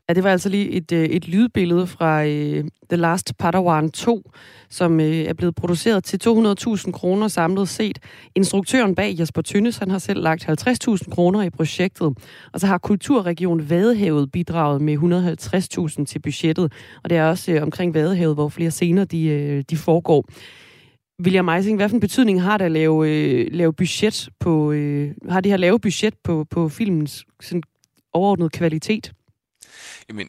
Ja, det var altså lige et, øh, et lydbillede fra uh, The Last Padawan 2, som uh, er blevet produceret til 200.000 kroner samlet set. Instruktøren bag Jesper Tynnes, han har selv lagt 50.000 kroner i projektet, og så har Kulturregion Vadehavet bidraget med 150.000 til budgettet, og det er også uh, omkring Vadehavet, hvor flere scener de, uh, de foregår. William Meising, hvad for en betydning har det at lave, øh, lave budget på, øh, har det her lave budget på, på filmens sådan, overordnede kvalitet? Jamen,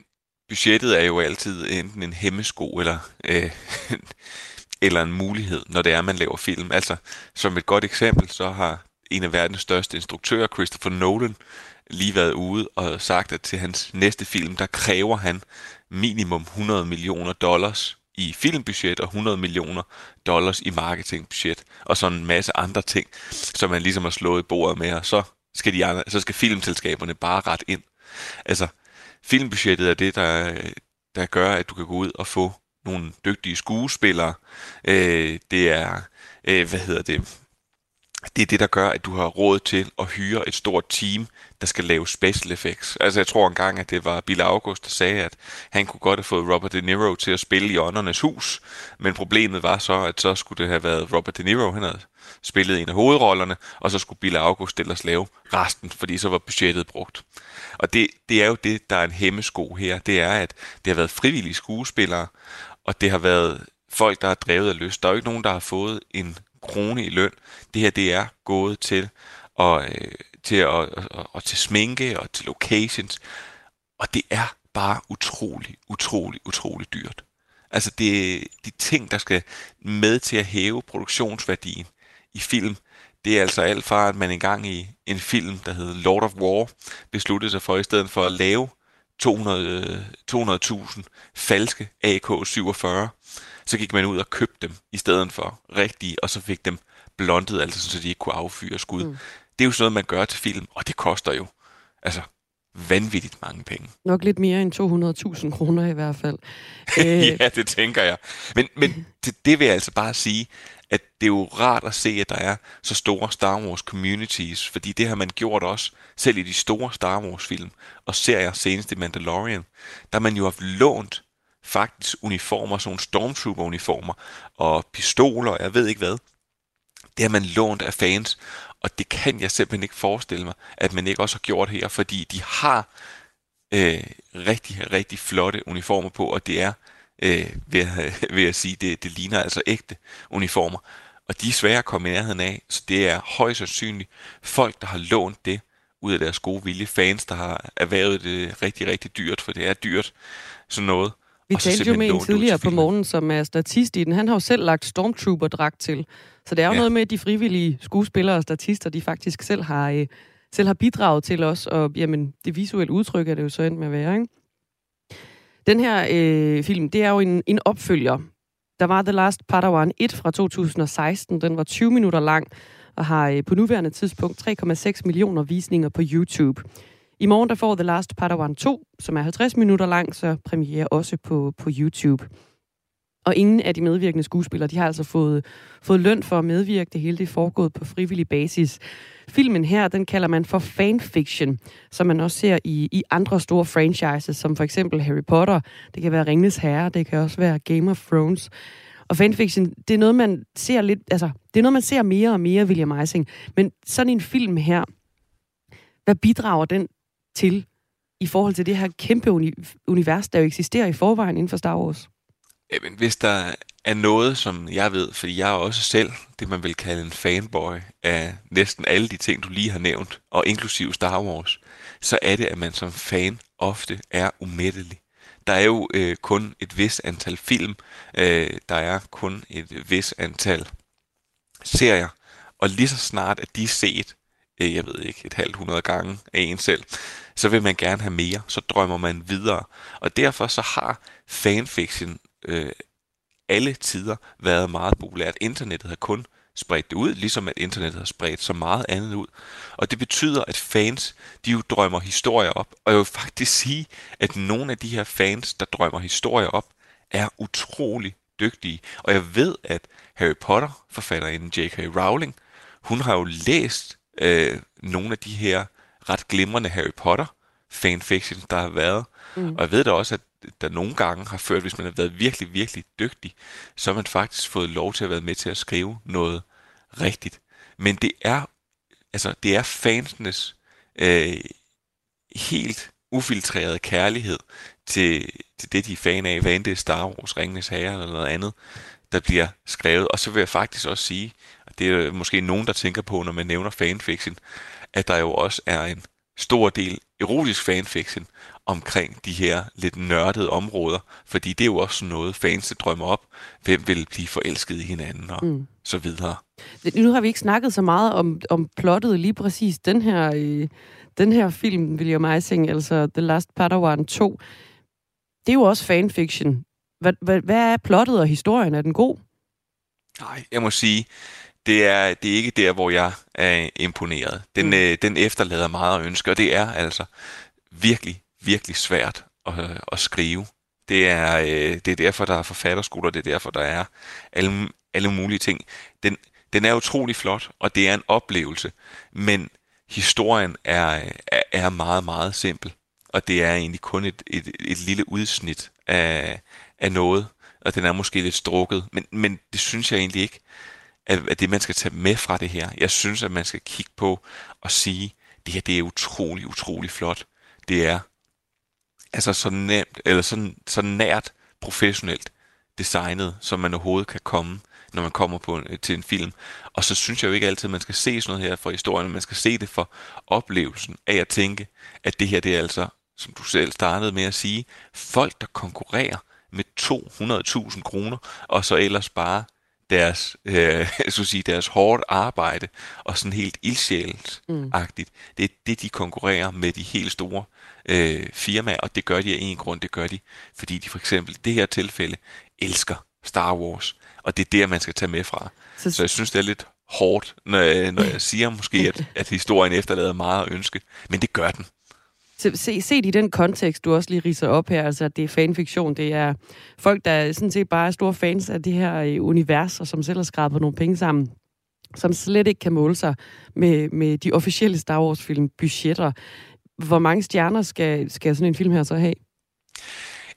budgettet er jo altid enten en hemmesko eller, øh, eller en mulighed, når det er, man laver film. Altså, som et godt eksempel, så har en af verdens største instruktører, Christopher Nolan, lige været ude og sagt, at til hans næste film, der kræver han minimum 100 millioner dollars i filmbudget og 100 millioner dollars i marketingbudget, og sådan en masse andre ting, som man ligesom har slået i bordet med, og så skal, de andre, så skal filmselskaberne bare ret ind. Altså, filmbudgettet er det, der, der gør, at du kan gå ud og få nogle dygtige skuespillere. Øh, det er, øh, hvad hedder det, det er det, der gør, at du har råd til at hyre et stort team, der skal lave special effects. Altså jeg tror engang, at det var Bill August, der sagde, at han kunne godt have fået Robert De Niro til at spille i Åndernes Hus, men problemet var så, at så skulle det have været Robert De Niro, han havde spillet en af hovedrollerne, og så skulle Bill August ellers lave resten, fordi så var budgettet brugt. Og det, det er jo det, der er en hemmesko her, det er, at det har været frivillige skuespillere, og det har været folk, der har drevet af lyst. Der er jo ikke nogen, der har fået en krone i løn. Det her, det er gået til at, øh, til at og, og, til sminke og til locations. Og det er bare utrolig, utrolig, utrolig dyrt. Altså det, de ting, der skal med til at hæve produktionsværdien i film, det er altså alt fra, at man engang i en film, der hedder Lord of War, besluttede sig for, i stedet for at lave 200, 200.000 falske AK-47, så gik man ud og købte dem i stedet for rigtige, og så fik dem blondet, altså så de ikke kunne affyre skud. Mm. Det er jo sådan noget, man gør til film, og det koster jo altså vanvittigt mange penge. Nok lidt mere end 200.000 kroner i hvert fald. ja, det tænker jeg. Men, men det, det vil jeg altså bare sige, at det er jo rart at se, at der er så store Star Wars communities, fordi det har man gjort også, selv i de store Star Wars film, og serier senest i Mandalorian, der man jo har lånt faktisk uniformer, sådan nogle stormtrooper-uniformer, og pistoler, og jeg ved ikke hvad. Det har man lånt af fans, og det kan jeg simpelthen ikke forestille mig, at man ikke også har gjort her, fordi de har øh, rigtig, rigtig flotte uniformer på, og det er, øh, vil, jeg, vil jeg sige, det, det ligner altså ægte uniformer. Og de er svære at komme i nærheden af, så det er højst sandsynligt folk, der har lånt det ud af deres gode vilje. Fans, der har erhvervet det rigtig, rigtig dyrt, for det er dyrt, sådan noget. Vi talte jo med en tidligere på morgen, som er statist i den. Han har jo selv lagt Stormtrooper-dragt til. Så det er jo ja. noget med, at de frivillige skuespillere og statister, de faktisk selv har, øh, selv har bidraget til os. Og jamen, det visuelle udtryk er det jo så endt med at være, ikke? Den her øh, film, det er jo en, en opfølger. Der var The Last Padawan 1 fra 2016. Den var 20 minutter lang og har øh, på nuværende tidspunkt 3,6 millioner visninger på YouTube. I morgen der får The Last Padawan 2, som er 50 minutter lang, så premiere også på, på YouTube. Og ingen af de medvirkende skuespillere, de har altså fået, fået løn for at medvirke. Det hele det er foregået på frivillig basis. Filmen her, den kalder man for fanfiction, som man også ser i, i andre store franchises, som for eksempel Harry Potter. Det kan være Ringnes Herre, det kan også være Game of Thrones. Og fanfiction, det er noget, man ser lidt, altså, det er noget, man ser mere og mere, William Eising. Men sådan en film her, hvad bidrager den til i forhold til det her kæmpe uni- univers, der jo eksisterer i forvejen inden for Star Wars? Jamen, hvis der er noget, som jeg ved, fordi jeg er også selv det, man vil kalde en fanboy af næsten alle de ting, du lige har nævnt, og inklusive Star Wars, så er det, at man som fan ofte er umættelig. Der er jo øh, kun et vis antal film, øh, der er kun et vis antal serier, og lige så snart, at de er set, øh, jeg ved ikke, et halvt hundrede gange af en selv, så vil man gerne have mere, så drømmer man videre. Og derfor så har fanfiction øh, alle tider været meget populært. Internettet har kun spredt det ud, ligesom at internettet har spredt så meget andet ud. Og det betyder, at fans, de jo drømmer historier op. Og jeg vil faktisk sige, at nogle af de her fans, der drømmer historier op, er utrolig dygtige. Og jeg ved, at Harry Potter, forfatteren J.K. Rowling, hun har jo læst øh, nogle af de her ret glimrende Harry Potter fanfiction, der har været. Mm. Og jeg ved da også, at der nogle gange har ført, hvis man har været virkelig, virkelig dygtig, så har man faktisk fået lov til at være med til at skrive noget rigtigt. Men det er, altså, det er fansenes øh, helt ufiltrerede kærlighed til, til det, de er fan af, hvad end det er Star Wars, Ringenes Herre eller noget andet, der bliver skrevet. Og så vil jeg faktisk også sige, og det er måske nogen, der tænker på, når man nævner fanfiction, at der jo også er en stor del erotisk fanfiction omkring de her lidt nørdede områder, fordi det er jo også noget, fans drømmer op. Hvem vil blive forelsket i hinanden og mm. så videre. Nu har vi ikke snakket så meget om, om plottet lige præcis den her, øh, den her film, William Eising, altså The Last Padawan 2. Det er jo også fanfiction. Hvad, hvad, hvad er plottet og historien? Er den god? Nej, jeg må sige, det er, det er ikke der, hvor jeg er imponeret. Den, mm. øh, den efterlader meget at ønske, og det er altså virkelig, virkelig svært at, at skrive. Det er, øh, det er derfor, der er forfatterskoler, det er derfor, der er alle, alle mulige ting. Den, Den er utrolig flot, og det er en oplevelse, men historien er, er, er meget, meget simpel. Og det er egentlig kun et, et, et lille udsnit af, af noget, og den er måske lidt strukket, men, men det synes jeg egentlig ikke, at, det man skal tage med fra det her. Jeg synes, at man skal kigge på og sige, det her det er utrolig, utrolig flot. Det er altså så nemt, eller så, så nært professionelt designet, som man overhovedet kan komme, når man kommer på til en film. Og så synes jeg jo ikke altid, at man skal se sådan noget her for historien, men man skal se det for oplevelsen af at tænke, at det her det er altså, som du selv startede med at sige, folk, der konkurrerer med 200.000 kroner, og så ellers bare deres, øh, så sige, deres hårdt arbejde, og sådan helt ildsjælsagtigt. Mm. Det er det, de konkurrerer med de helt store øh, firmaer, og det gør de af en grund, det gør de, fordi de for eksempel i det her tilfælde elsker Star Wars, og det er der, man skal tage med fra. Så, så jeg synes, det er lidt hårdt, når jeg, når jeg siger måske, at, at historien efterlader meget at ønske, men det gør den. Se, set i den kontekst, du også lige riser op her, altså det er fanfiktion, det er folk, der sådan set bare er store fans af det her øh, univers, og som selv har skrabet nogle penge sammen, som slet ikke kan måle sig med, med de officielle Star Wars-film budgetter. Hvor mange stjerner skal, skal sådan en film her så have?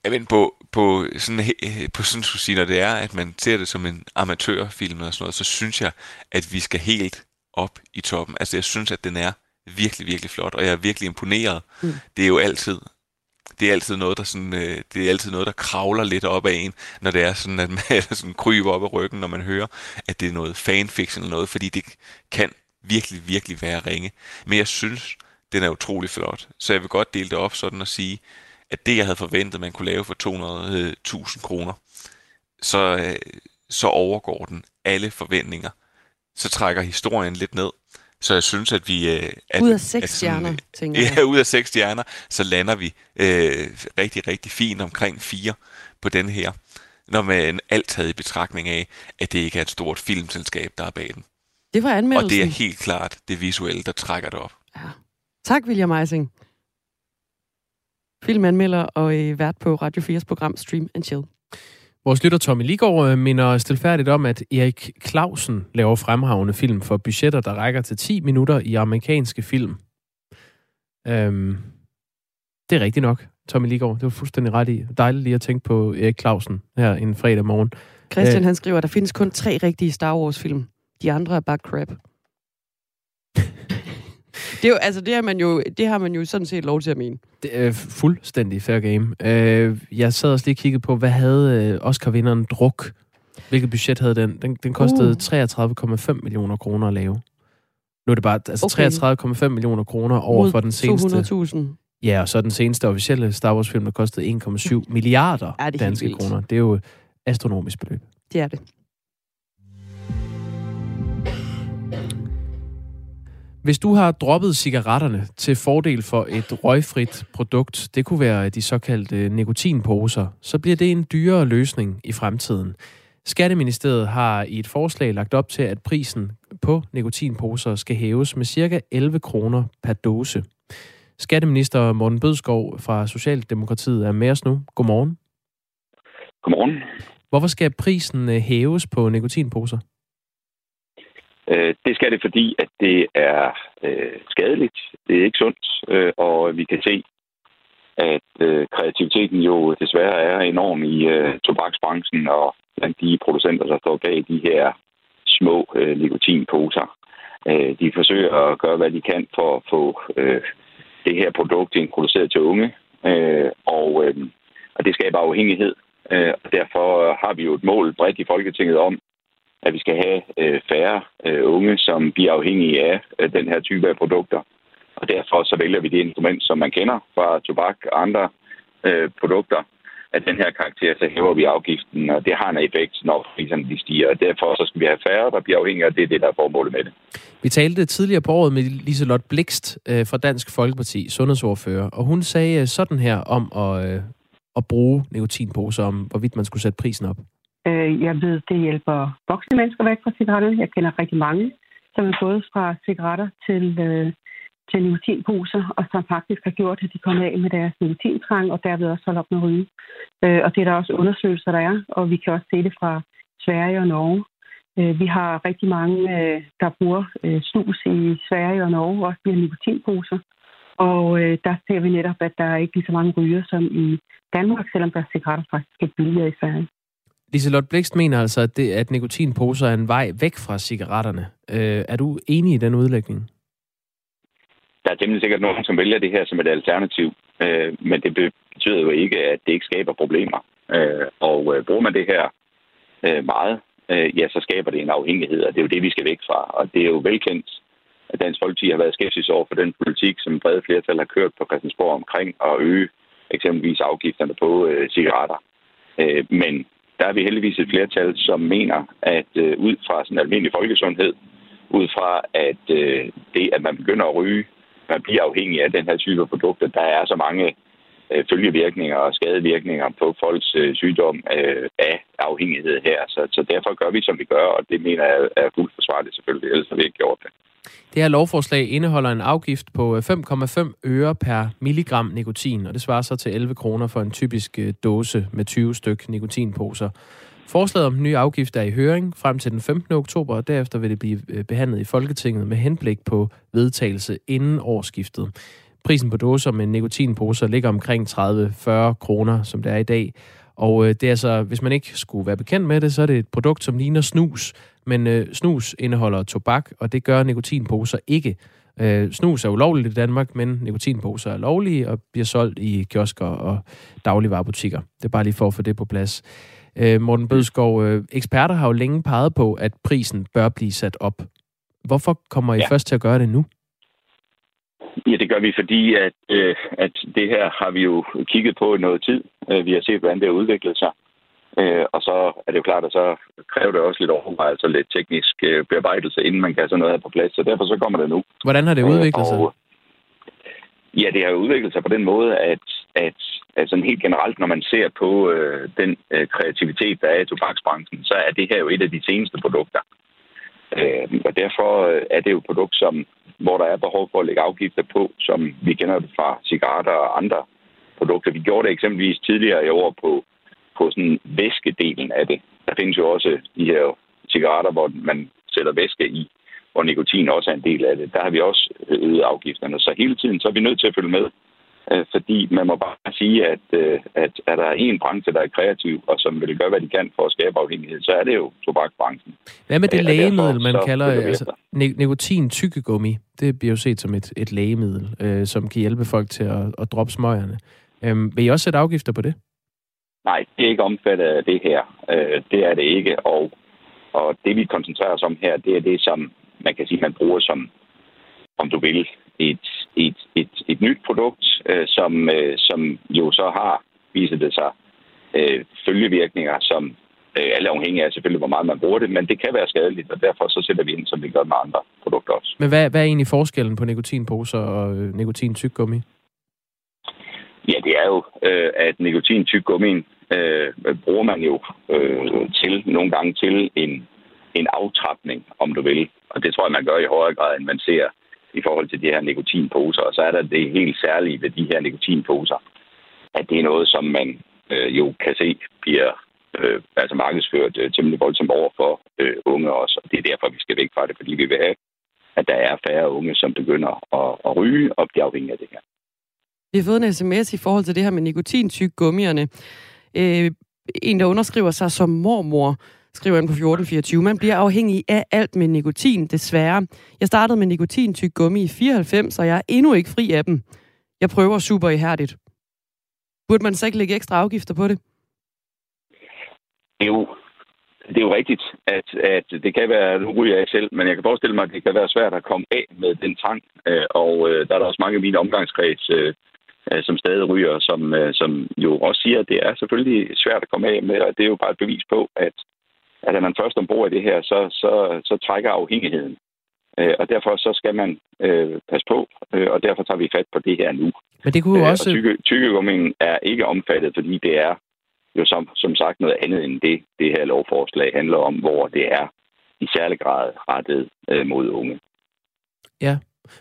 Jamen på, på sådan, på sådan skulle sige, når det er, at man ser det som en amatørfilm og sådan noget, så synes jeg, at vi skal helt op i toppen. Altså jeg synes, at den er virkelig, virkelig flot, og jeg er virkelig imponeret. Mm. Det er jo altid, det er altid noget, der sådan, øh, det er altid noget, der kravler lidt op af en, når det er sådan, at man sådan kryber op af ryggen, når man hører, at det er noget fanfiction eller noget, fordi det kan virkelig, virkelig være ringe. Men jeg synes, den er utrolig flot. Så jeg vil godt dele det op sådan at sige, at det, jeg havde forventet, man kunne lave for 200.000 kroner, så, øh, så overgår den alle forventninger. Så trækker historien lidt ned. Så jeg synes, at vi... Øh, at, ud af seks stjerner, tænker jeg. Ja, ud af seks stjerner, så lander vi øh, rigtig, rigtig fint omkring fire på den her. Når man alt taget i betragtning af, at det ikke er et stort filmselskab, der er bag den. Det var anmeldelsen. Og det er helt klart det visuelle, der trækker det op. Ja. Tak, William Eising. Filmanmelder og øh, vært på Radio 4's program Stream and Chill. Vores lytter Tommy Ligård øh, minder stilfærdigt om, at Erik Clausen laver fremragende film for budgetter, der rækker til 10 minutter i amerikanske film. Øhm, det er rigtigt nok, Tommy Ligård. Det var fuldstændig ret i. Dejligt lige at tænke på Erik Clausen her en fredag morgen. Christian Æh, han skriver, at der findes kun tre rigtige Star Wars-film. De andre er bare crap. Det, er jo, altså, det, har man jo, det har man jo sådan set lov til at mene. Det er fuldstændig fair game. Øh, jeg sad også lige og kiggede på, hvad havde øh, Oscar-vinderen Druk? Hvilket budget havde den? Den, den kostede uh. 33,5 millioner kroner at lave. Nu er det bare altså okay. 33,5 millioner kroner over for den seneste... 200.000. Ja, og så den seneste officielle Star Wars-film, der kostede 1,7 milliarder ja, danske kroner. Det er jo astronomisk beløb. Det er det. Hvis du har droppet cigaretterne til fordel for et røgfrit produkt, det kunne være de såkaldte nikotinposer, så bliver det en dyrere løsning i fremtiden. Skatteministeriet har i et forslag lagt op til, at prisen på nikotinposer skal hæves med ca. 11 kroner per dose. Skatteminister Morten Bødskov fra Socialdemokratiet er med os nu. Godmorgen. Godmorgen. Hvorfor skal prisen øh, hæves på nikotinposer? Øh, det skal det, fordi at det er øh, skadeligt. Det er ikke sundt, øh, og vi kan se, at øh, kreativiteten jo desværre er enorm i øh, tobaksbranchen og blandt de producenter, der står bag de her små øh, nikotinposer. Øh, de forsøger at gøre, hvad de kan for at få øh, det her produkt introduceret til unge, øh, og, øh, og det skaber afhængighed. Øh, og derfor har vi jo et mål bredt i Folketinget om, at vi skal have øh, færre øh, unge, som bliver afhængige af øh, den her type af produkter. Og derfor så vælger vi det instrument, som man kender fra tobak og andre øh, produkter, at den her karakter, så hæver vi afgiften, og det har en effekt, når priserne de stiger. Og derfor så skal vi have færre, der bliver afhængige og det, det der er formålet med det. Vi talte tidligere på året med Liselot Blikst øh, fra Dansk Folkeparti, sundhedsordfører, og hun sagde øh, sådan her om at, øh, at bruge nikotinposer, om hvorvidt man skulle sætte prisen op. Øh, jeg ved, det hjælper voksne mennesker væk fra cigaretterne. Jeg kender rigtig mange, som er gået fra cigaretter til, øh, til nikotinposer, og som faktisk har gjort, at de kommer af med deres nikotintrang, og derved også holder op med at ryge. Øh, og det er der også undersøgelser, der er, og vi kan også se det fra Sverige og Norge. Øh, vi har rigtig mange, øh, der bruger øh, snus i Sverige og Norge, også via nikotinposer. Og øh, der ser vi netop, at der er ikke lige så mange ryger som i Danmark, selvom der er cigaretter faktisk er billigere i Sverige. Liselotte Blikst mener altså, at, det, at nikotinposer er en vej væk fra cigaretterne. Øh, er du enig i den udlægning? Der er temmelig sikkert nogen, som vælger det her som et alternativ, øh, men det betyder jo ikke, at det ikke skaber problemer. Øh, og øh, bruger man det her øh, meget, øh, ja, så skaber det en afhængighed, og det er jo det, vi skal væk fra. Og det er jo velkendt, at Dansk Folkeparti har været skeptisk over for den politik, som brede flertal har kørt på Christiansborg omkring at øge eksempelvis afgifterne på øh, cigaretter. Øh, men der er vi heldigvis et flertal, som mener, at øh, ud fra sådan almindelig folkesundhed, ud fra at øh, det, at man begynder at ryge, man bliver afhængig af den her type produkter, der er så mange øh, følgevirkninger og skadevirkninger på folks øh, sygdom øh, af afhængighed her. Så, så derfor gør vi, som vi gør, og det mener jeg er fuldt forsvarligt selvfølgelig, ellers har vi ikke gjort det. Det her lovforslag indeholder en afgift på øh, 5,5 øre per milligram nikotin, og det svarer så til 11 kroner for en typisk dose dåse med 20 styk nikotinposer. Forslaget om den nye afgift er i høring frem til den 15. oktober, og derefter vil det blive øh, behandlet i Folketinget med henblik på vedtagelse inden årsskiftet. Prisen på dåser med nikotinposer ligger omkring 30-40 kroner, som det er i dag. Og det er altså, hvis man ikke skulle være bekendt med det, så er det et produkt, som ligner snus. Men øh, snus indeholder tobak, og det gør nikotinposer ikke. Øh, snus er ulovligt i Danmark, men nikotinposer er lovlige og bliver solgt i kiosker og dagligvarerbutikker. Det er bare lige for at få det på plads. Øh, Morten Bødskov, øh, eksperter har jo længe peget på, at prisen bør blive sat op. Hvorfor kommer I ja. først til at gøre det nu? Ja, det gør vi, fordi at, øh, at det her har vi jo kigget på i noget tid. Øh, vi har set, hvordan det har udviklet sig. Øh, og så er det jo klart, at så kræver det også lidt overvejelse og lidt teknisk øh, bearbejdelse, inden man kan have sådan noget her på plads. Så derfor så kommer det nu. Hvordan har det udviklet sig? Og, ja, det har udviklet sig på den måde, at, at, at sådan helt generelt, når man ser på øh, den øh, kreativitet, der er i tobaksbranchen, så er det her jo et af de seneste produkter. Øh, og derfor øh, er det jo et produkt, som, hvor der er behov for at lægge afgifter på, som vi kender det fra cigaretter og andre produkter. Vi gjorde det eksempelvis tidligere i år på, på sådan væskedelen af det. Der findes jo også de her cigaretter, hvor man sætter væske i, hvor nikotin også er en del af det. Der har vi også øget afgifterne. Så hele tiden så er vi nødt til at følge med Øh, fordi man må bare sige, at, øh, at er der en branche, der er kreativ, og som vil gøre, hvad de kan for at skabe afhængighed, så er det jo tobakbranchen. Hvad med det øh, lægemiddel, man kalder altså, nikotin tykkegummi? Det bliver jo set som et, et lægemiddel, øh, som kan hjælpe folk til at, at droppe smøgerne. Øh, vil I også sætte afgifter på det? Nej, det er ikke omfattet af det her. Øh, det er det ikke, og, og det vi koncentrerer os om her, det er det, som man kan sige, man bruger som, om du vil, et, et, et, et nyt produkt, øh, som, øh, som jo så har, viset det sig, øh, følgevirkninger, som øh, alle afhængige af selvfølgelig, hvor meget man bruger det, men det kan være skadeligt, og derfor så sætter vi ind, som vi gør med andre produkter også. Men hvad, hvad er egentlig forskellen på nikotinposer og øh, nikotintyggummi? Ja, det er jo, øh, at nikotintyggummi øh, bruger man jo øh, til nogle gange til en, en aftrapning, om du vil. Og det tror jeg, man gør i højere grad, end man ser i forhold til de her nikotinposer. Og så er der det helt særlige ved de her nikotinposer, at det er noget, som man øh, jo kan se bliver øh, altså markedsført øh, temmelig voldsomt over for øh, unge også. Og det er derfor, vi skal væk fra det, fordi vi vil have, at der er færre unge, som begynder at, at ryge og bliver afhængige af det her. Vi har fået en sms i forhold til det her med nikotintyggummierne. Øh, en, der underskriver sig som mormor, skriver han på 1424. Man bliver afhængig af alt med nikotin, desværre. Jeg startede med nikotintyk gummi i 94, og jeg er endnu ikke fri af dem. Jeg prøver super ihærdigt. Burde man så ikke lægge ekstra afgifter på det? Jo, det er jo rigtigt, at, at det kan være, nu ryger jeg selv, men jeg kan forestille mig, at det kan være svært at komme af med den trang. Øh, og øh, der er der også mange i min omgangskreds, øh, som stadig ryger, som, som jo også siger, at det er selvfølgelig svært at komme af med, og det er jo bare et bevis på, at at er man først ombord i det her, så, så, så trækker afhængigheden. Øh, og derfor så skal man øh, passe på, øh, og derfor tager vi fat på det her nu. Men det kunne jo øh, også... Tykke, tykkegummien er ikke omfattet, fordi det er jo som, som sagt noget andet end det, det her lovforslag handler om, hvor det er i særlig grad rettet øh, mod unge. Ja,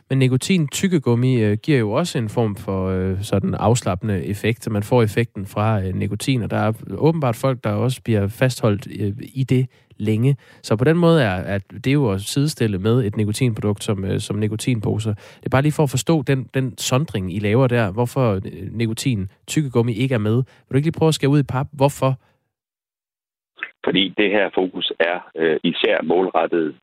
men nikotin tykkegummi øh, giver jo også en form for øh, sådan afslappende effekt. Man får effekten fra øh, nikotin, og der er åbenbart folk, der også bliver fastholdt øh, i det længe. Så på den måde er at det er jo at sidestille med et nikotinprodukt som, øh, som nikotinposer. Det er bare lige for at forstå den, den sondring, I laver der, hvorfor øh, nikotin tykkegummi ikke er med. Vil du ikke lige prøve at skære ud i pap, hvorfor? Fordi det her fokus er øh, især målrettet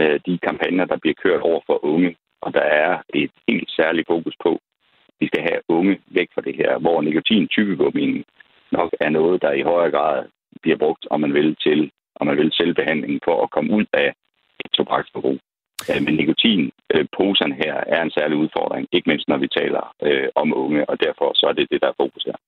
øh, de kampagner, der bliver kørt over for unge. Og der er et helt særligt fokus på, at vi skal have unge væk fra det her, hvor nikotin tykkegummi nok er noget, der i højere grad bliver brugt, om man vil, til om man vil selvbehandling for at komme ud af et tobaksforbrug. Øh, men nikotinposerne her er en særlig udfordring, ikke mindst når vi taler øh, om unge, og derfor så er det det, der er fokus her.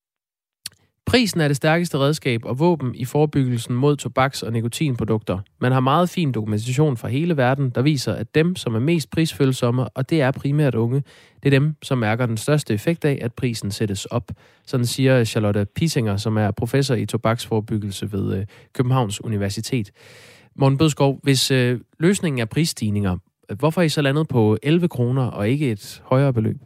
Prisen er det stærkeste redskab og våben i forebyggelsen mod tobaks- og nikotinprodukter. Man har meget fin dokumentation fra hele verden, der viser, at dem, som er mest prisfølsomme, og det er primært unge, det er dem, som mærker den største effekt af, at prisen sættes op. Sådan siger Charlotte Pisinger, som er professor i tobaksforebyggelse ved øh, Københavns Universitet. Morten Bødskov, hvis øh, løsningen er prisstigninger, hvorfor er I så landet på 11 kroner og ikke et højere beløb?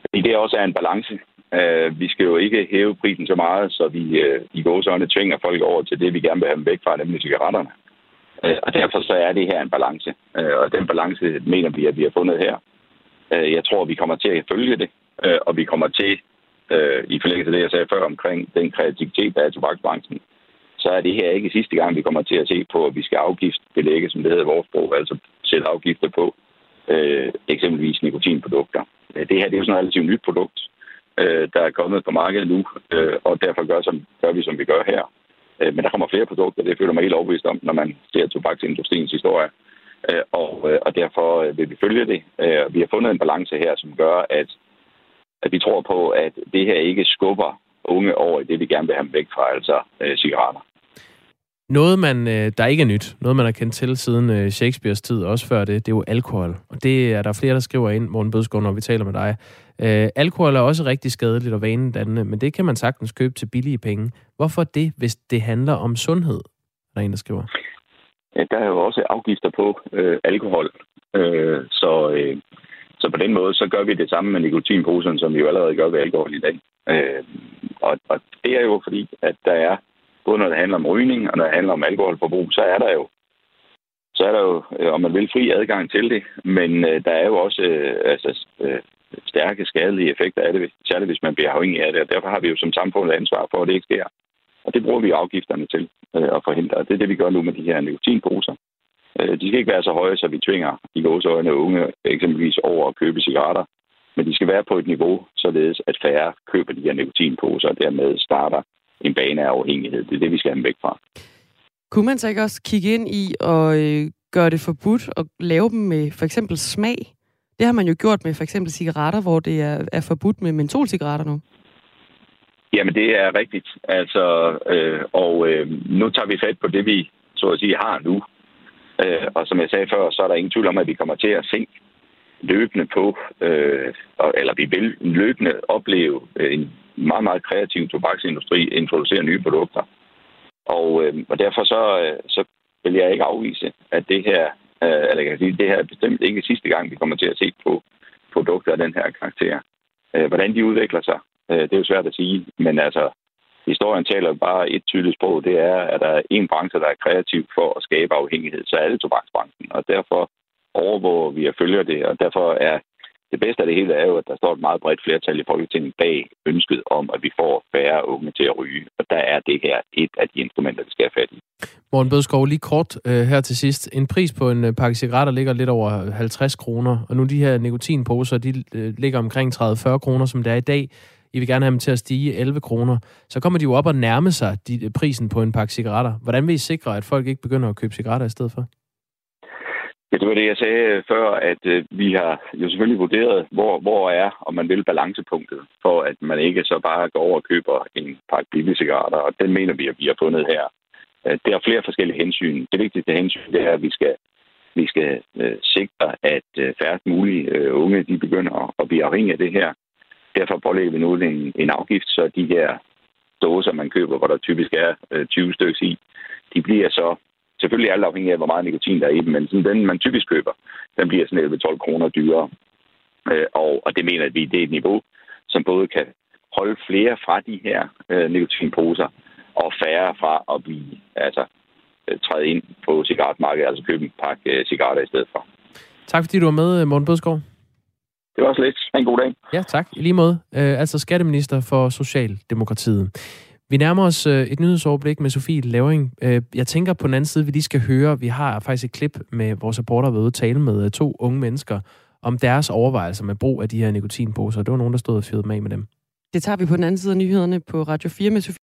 Fordi det også er en balance. Uh, vi skal jo ikke hæve prisen så meget, så vi uh, i øjne tvinger folk over til det, vi gerne vil have dem væk fra, nemlig cigaretterne. Uh, og derfor så er det her en balance. Uh, og den balance mener vi, at vi har fundet her. Uh, jeg tror, vi kommer til at følge det, uh, og vi kommer til, uh, i forlængelse af det, jeg sagde før omkring den kreativitet, der er i tobaksbranchen, så er det her ikke sidste gang, vi kommer til at se på, at vi skal afgiftsbelægge, som det hedder i vores sprog, altså sætte afgifter på uh, eksempelvis nikotinprodukter. Det her det er jo sådan et relativt nyt produkt, øh, der er kommet på markedet nu, øh, og derfor gør, som, gør vi, som vi gør her. Øh, men der kommer flere produkter, det føler mig helt overbevist om, når man ser tobaksindustriens historie. Øh, og, øh, og derfor øh, vil vi følge det. Øh, vi har fundet en balance her, som gør, at, at vi tror på, at det her ikke skubber unge over i det, vi gerne vil have dem væk fra, altså øh, cigaretter. Noget, man, øh, der ikke er nyt, noget man har kendt til siden øh, Shakespeares tid, også før det, det er jo alkohol. Og det er der flere, der skriver ind, Morten Bødskov, når vi taler med dig. Øh, alkohol er også rigtig skadeligt og vanedannende, men det kan man sagtens købe til billige penge. Hvorfor det, hvis det handler om sundhed? Der er en, der skriver. Ja, der er jo også afgifter på øh, alkohol. Øh, så, øh, så på den måde, så gør vi det samme med nikotinposerne, som vi jo allerede gør ved alkohol i dag. Øh, og, og det er jo fordi, at der er både når det handler om rygning og når det handler om alkoholforbrug, så er der jo så er der jo, øh, om man vil, fri adgang til det, men øh, der er jo også øh, altså, øh, stærke skadelige effekter af det, særligt hvis man bliver afhængig af det, og derfor har vi jo som samfund ansvar for, at det ikke sker. Og det bruger vi afgifterne til øh, at forhindre, og det er det, vi gør nu med de her nikotinposer. Øh, de skal ikke være så høje, så vi tvinger i gåseøjne unge eksempelvis over at købe cigaretter, men de skal være på et niveau, således at færre køber de her nikotinposer, og dermed starter en bane af afhængighed. Det er det, vi skal have dem væk fra. Kunne man så ikke også kigge ind i og øh, gøre det forbudt og lave dem med for eksempel smag? Det har man jo gjort med for eksempel cigaretter, hvor det er, er forbudt med mentolcigaretter nu. Jamen, det er rigtigt. Altså, øh, og øh, nu tager vi fat på det, vi så at sige har nu. Øh, og som jeg sagde før, så er der ingen tvivl om, at vi kommer til at se løbende på, øh, eller vi vil løbende opleve øh, en meget, meget kreativ tobaksindustri introducere nye produkter. Og, øh, og derfor så, øh, så vil jeg ikke afvise, at det her, øh, eller jeg kan sige, det her er bestemt ikke sidste gang, vi kommer til at se på produkter af den her karakter. Øh, hvordan de udvikler sig, øh, det er jo svært at sige, men altså, historien taler bare et tydeligt sprog, det er, at der er en branche, der er kreativ for at skabe afhængighed, så er det tobaksbranchen, og derfor overvåger vi og følger det, og derfor er det bedste af det hele er jo, at der står et meget bredt flertal i Folketinget bag ønsket om, at vi får færre unge til at ryge. Og der er det her et af de instrumenter, vi skal have fat i. Morten Bødskov, lige kort øh, her til sidst. En pris på en øh, pakke cigaretter ligger lidt over 50 kroner, og nu de her nikotinposer, de øh, ligger omkring 30-40 kroner, som det er i dag. I vil gerne have dem til at stige 11 kroner. Så kommer de jo op og nærme sig de, øh, prisen på en pakke cigaretter. Hvordan vil I sikre, at folk ikke begynder at købe cigaretter i stedet for? Ja, det var det, jeg sagde før, at øh, vi har jo selvfølgelig vurderet, hvor, hvor er, om man vil, balancepunktet, for at man ikke så bare går over og køber en pakke billige cigaretter, og den mener vi, at vi har fundet her. Øh, der er flere forskellige hensyn. Det vigtigste hensyn, det er, at vi skal, vi skal øh, sikre, at øh, færrest mulige øh, unge, de begynder at blive afhængige af det her. Derfor pålægger vi nu en, en afgift, så de her dåser, man køber, hvor der typisk er øh, 20 stykker i, de bliver så Selvfølgelig alt afhængig af, hvor meget nikotin der er i dem, men sådan den, man typisk køber, den bliver sådan 11-12 kroner dyrere. Øh, og, og det mener vi, det er et niveau, som både kan holde flere fra de her øh, nikotinposer, og færre fra at blive altså, øh, træde ind på cigaretmarkedet, altså købe en pakke øh, cigaretter i stedet for. Tak fordi du var med, Morten Bødskov. Det var også lidt. En god dag. Ja, tak. I lige måde. Øh, altså skatteminister for Socialdemokratiet. Vi nærmer os øh, et nyhedsoverblik med Sofie Lavering. Øh, jeg tænker på den anden side, vi lige skal høre, vi har faktisk et klip med vores reporter ved at tale med øh, to unge mennesker om deres overvejelser med brug af de her nikotinposer. Det var nogen, der stod og fyrede med med dem. Det tager vi på den anden side af nyhederne på Radio 4 med Sofie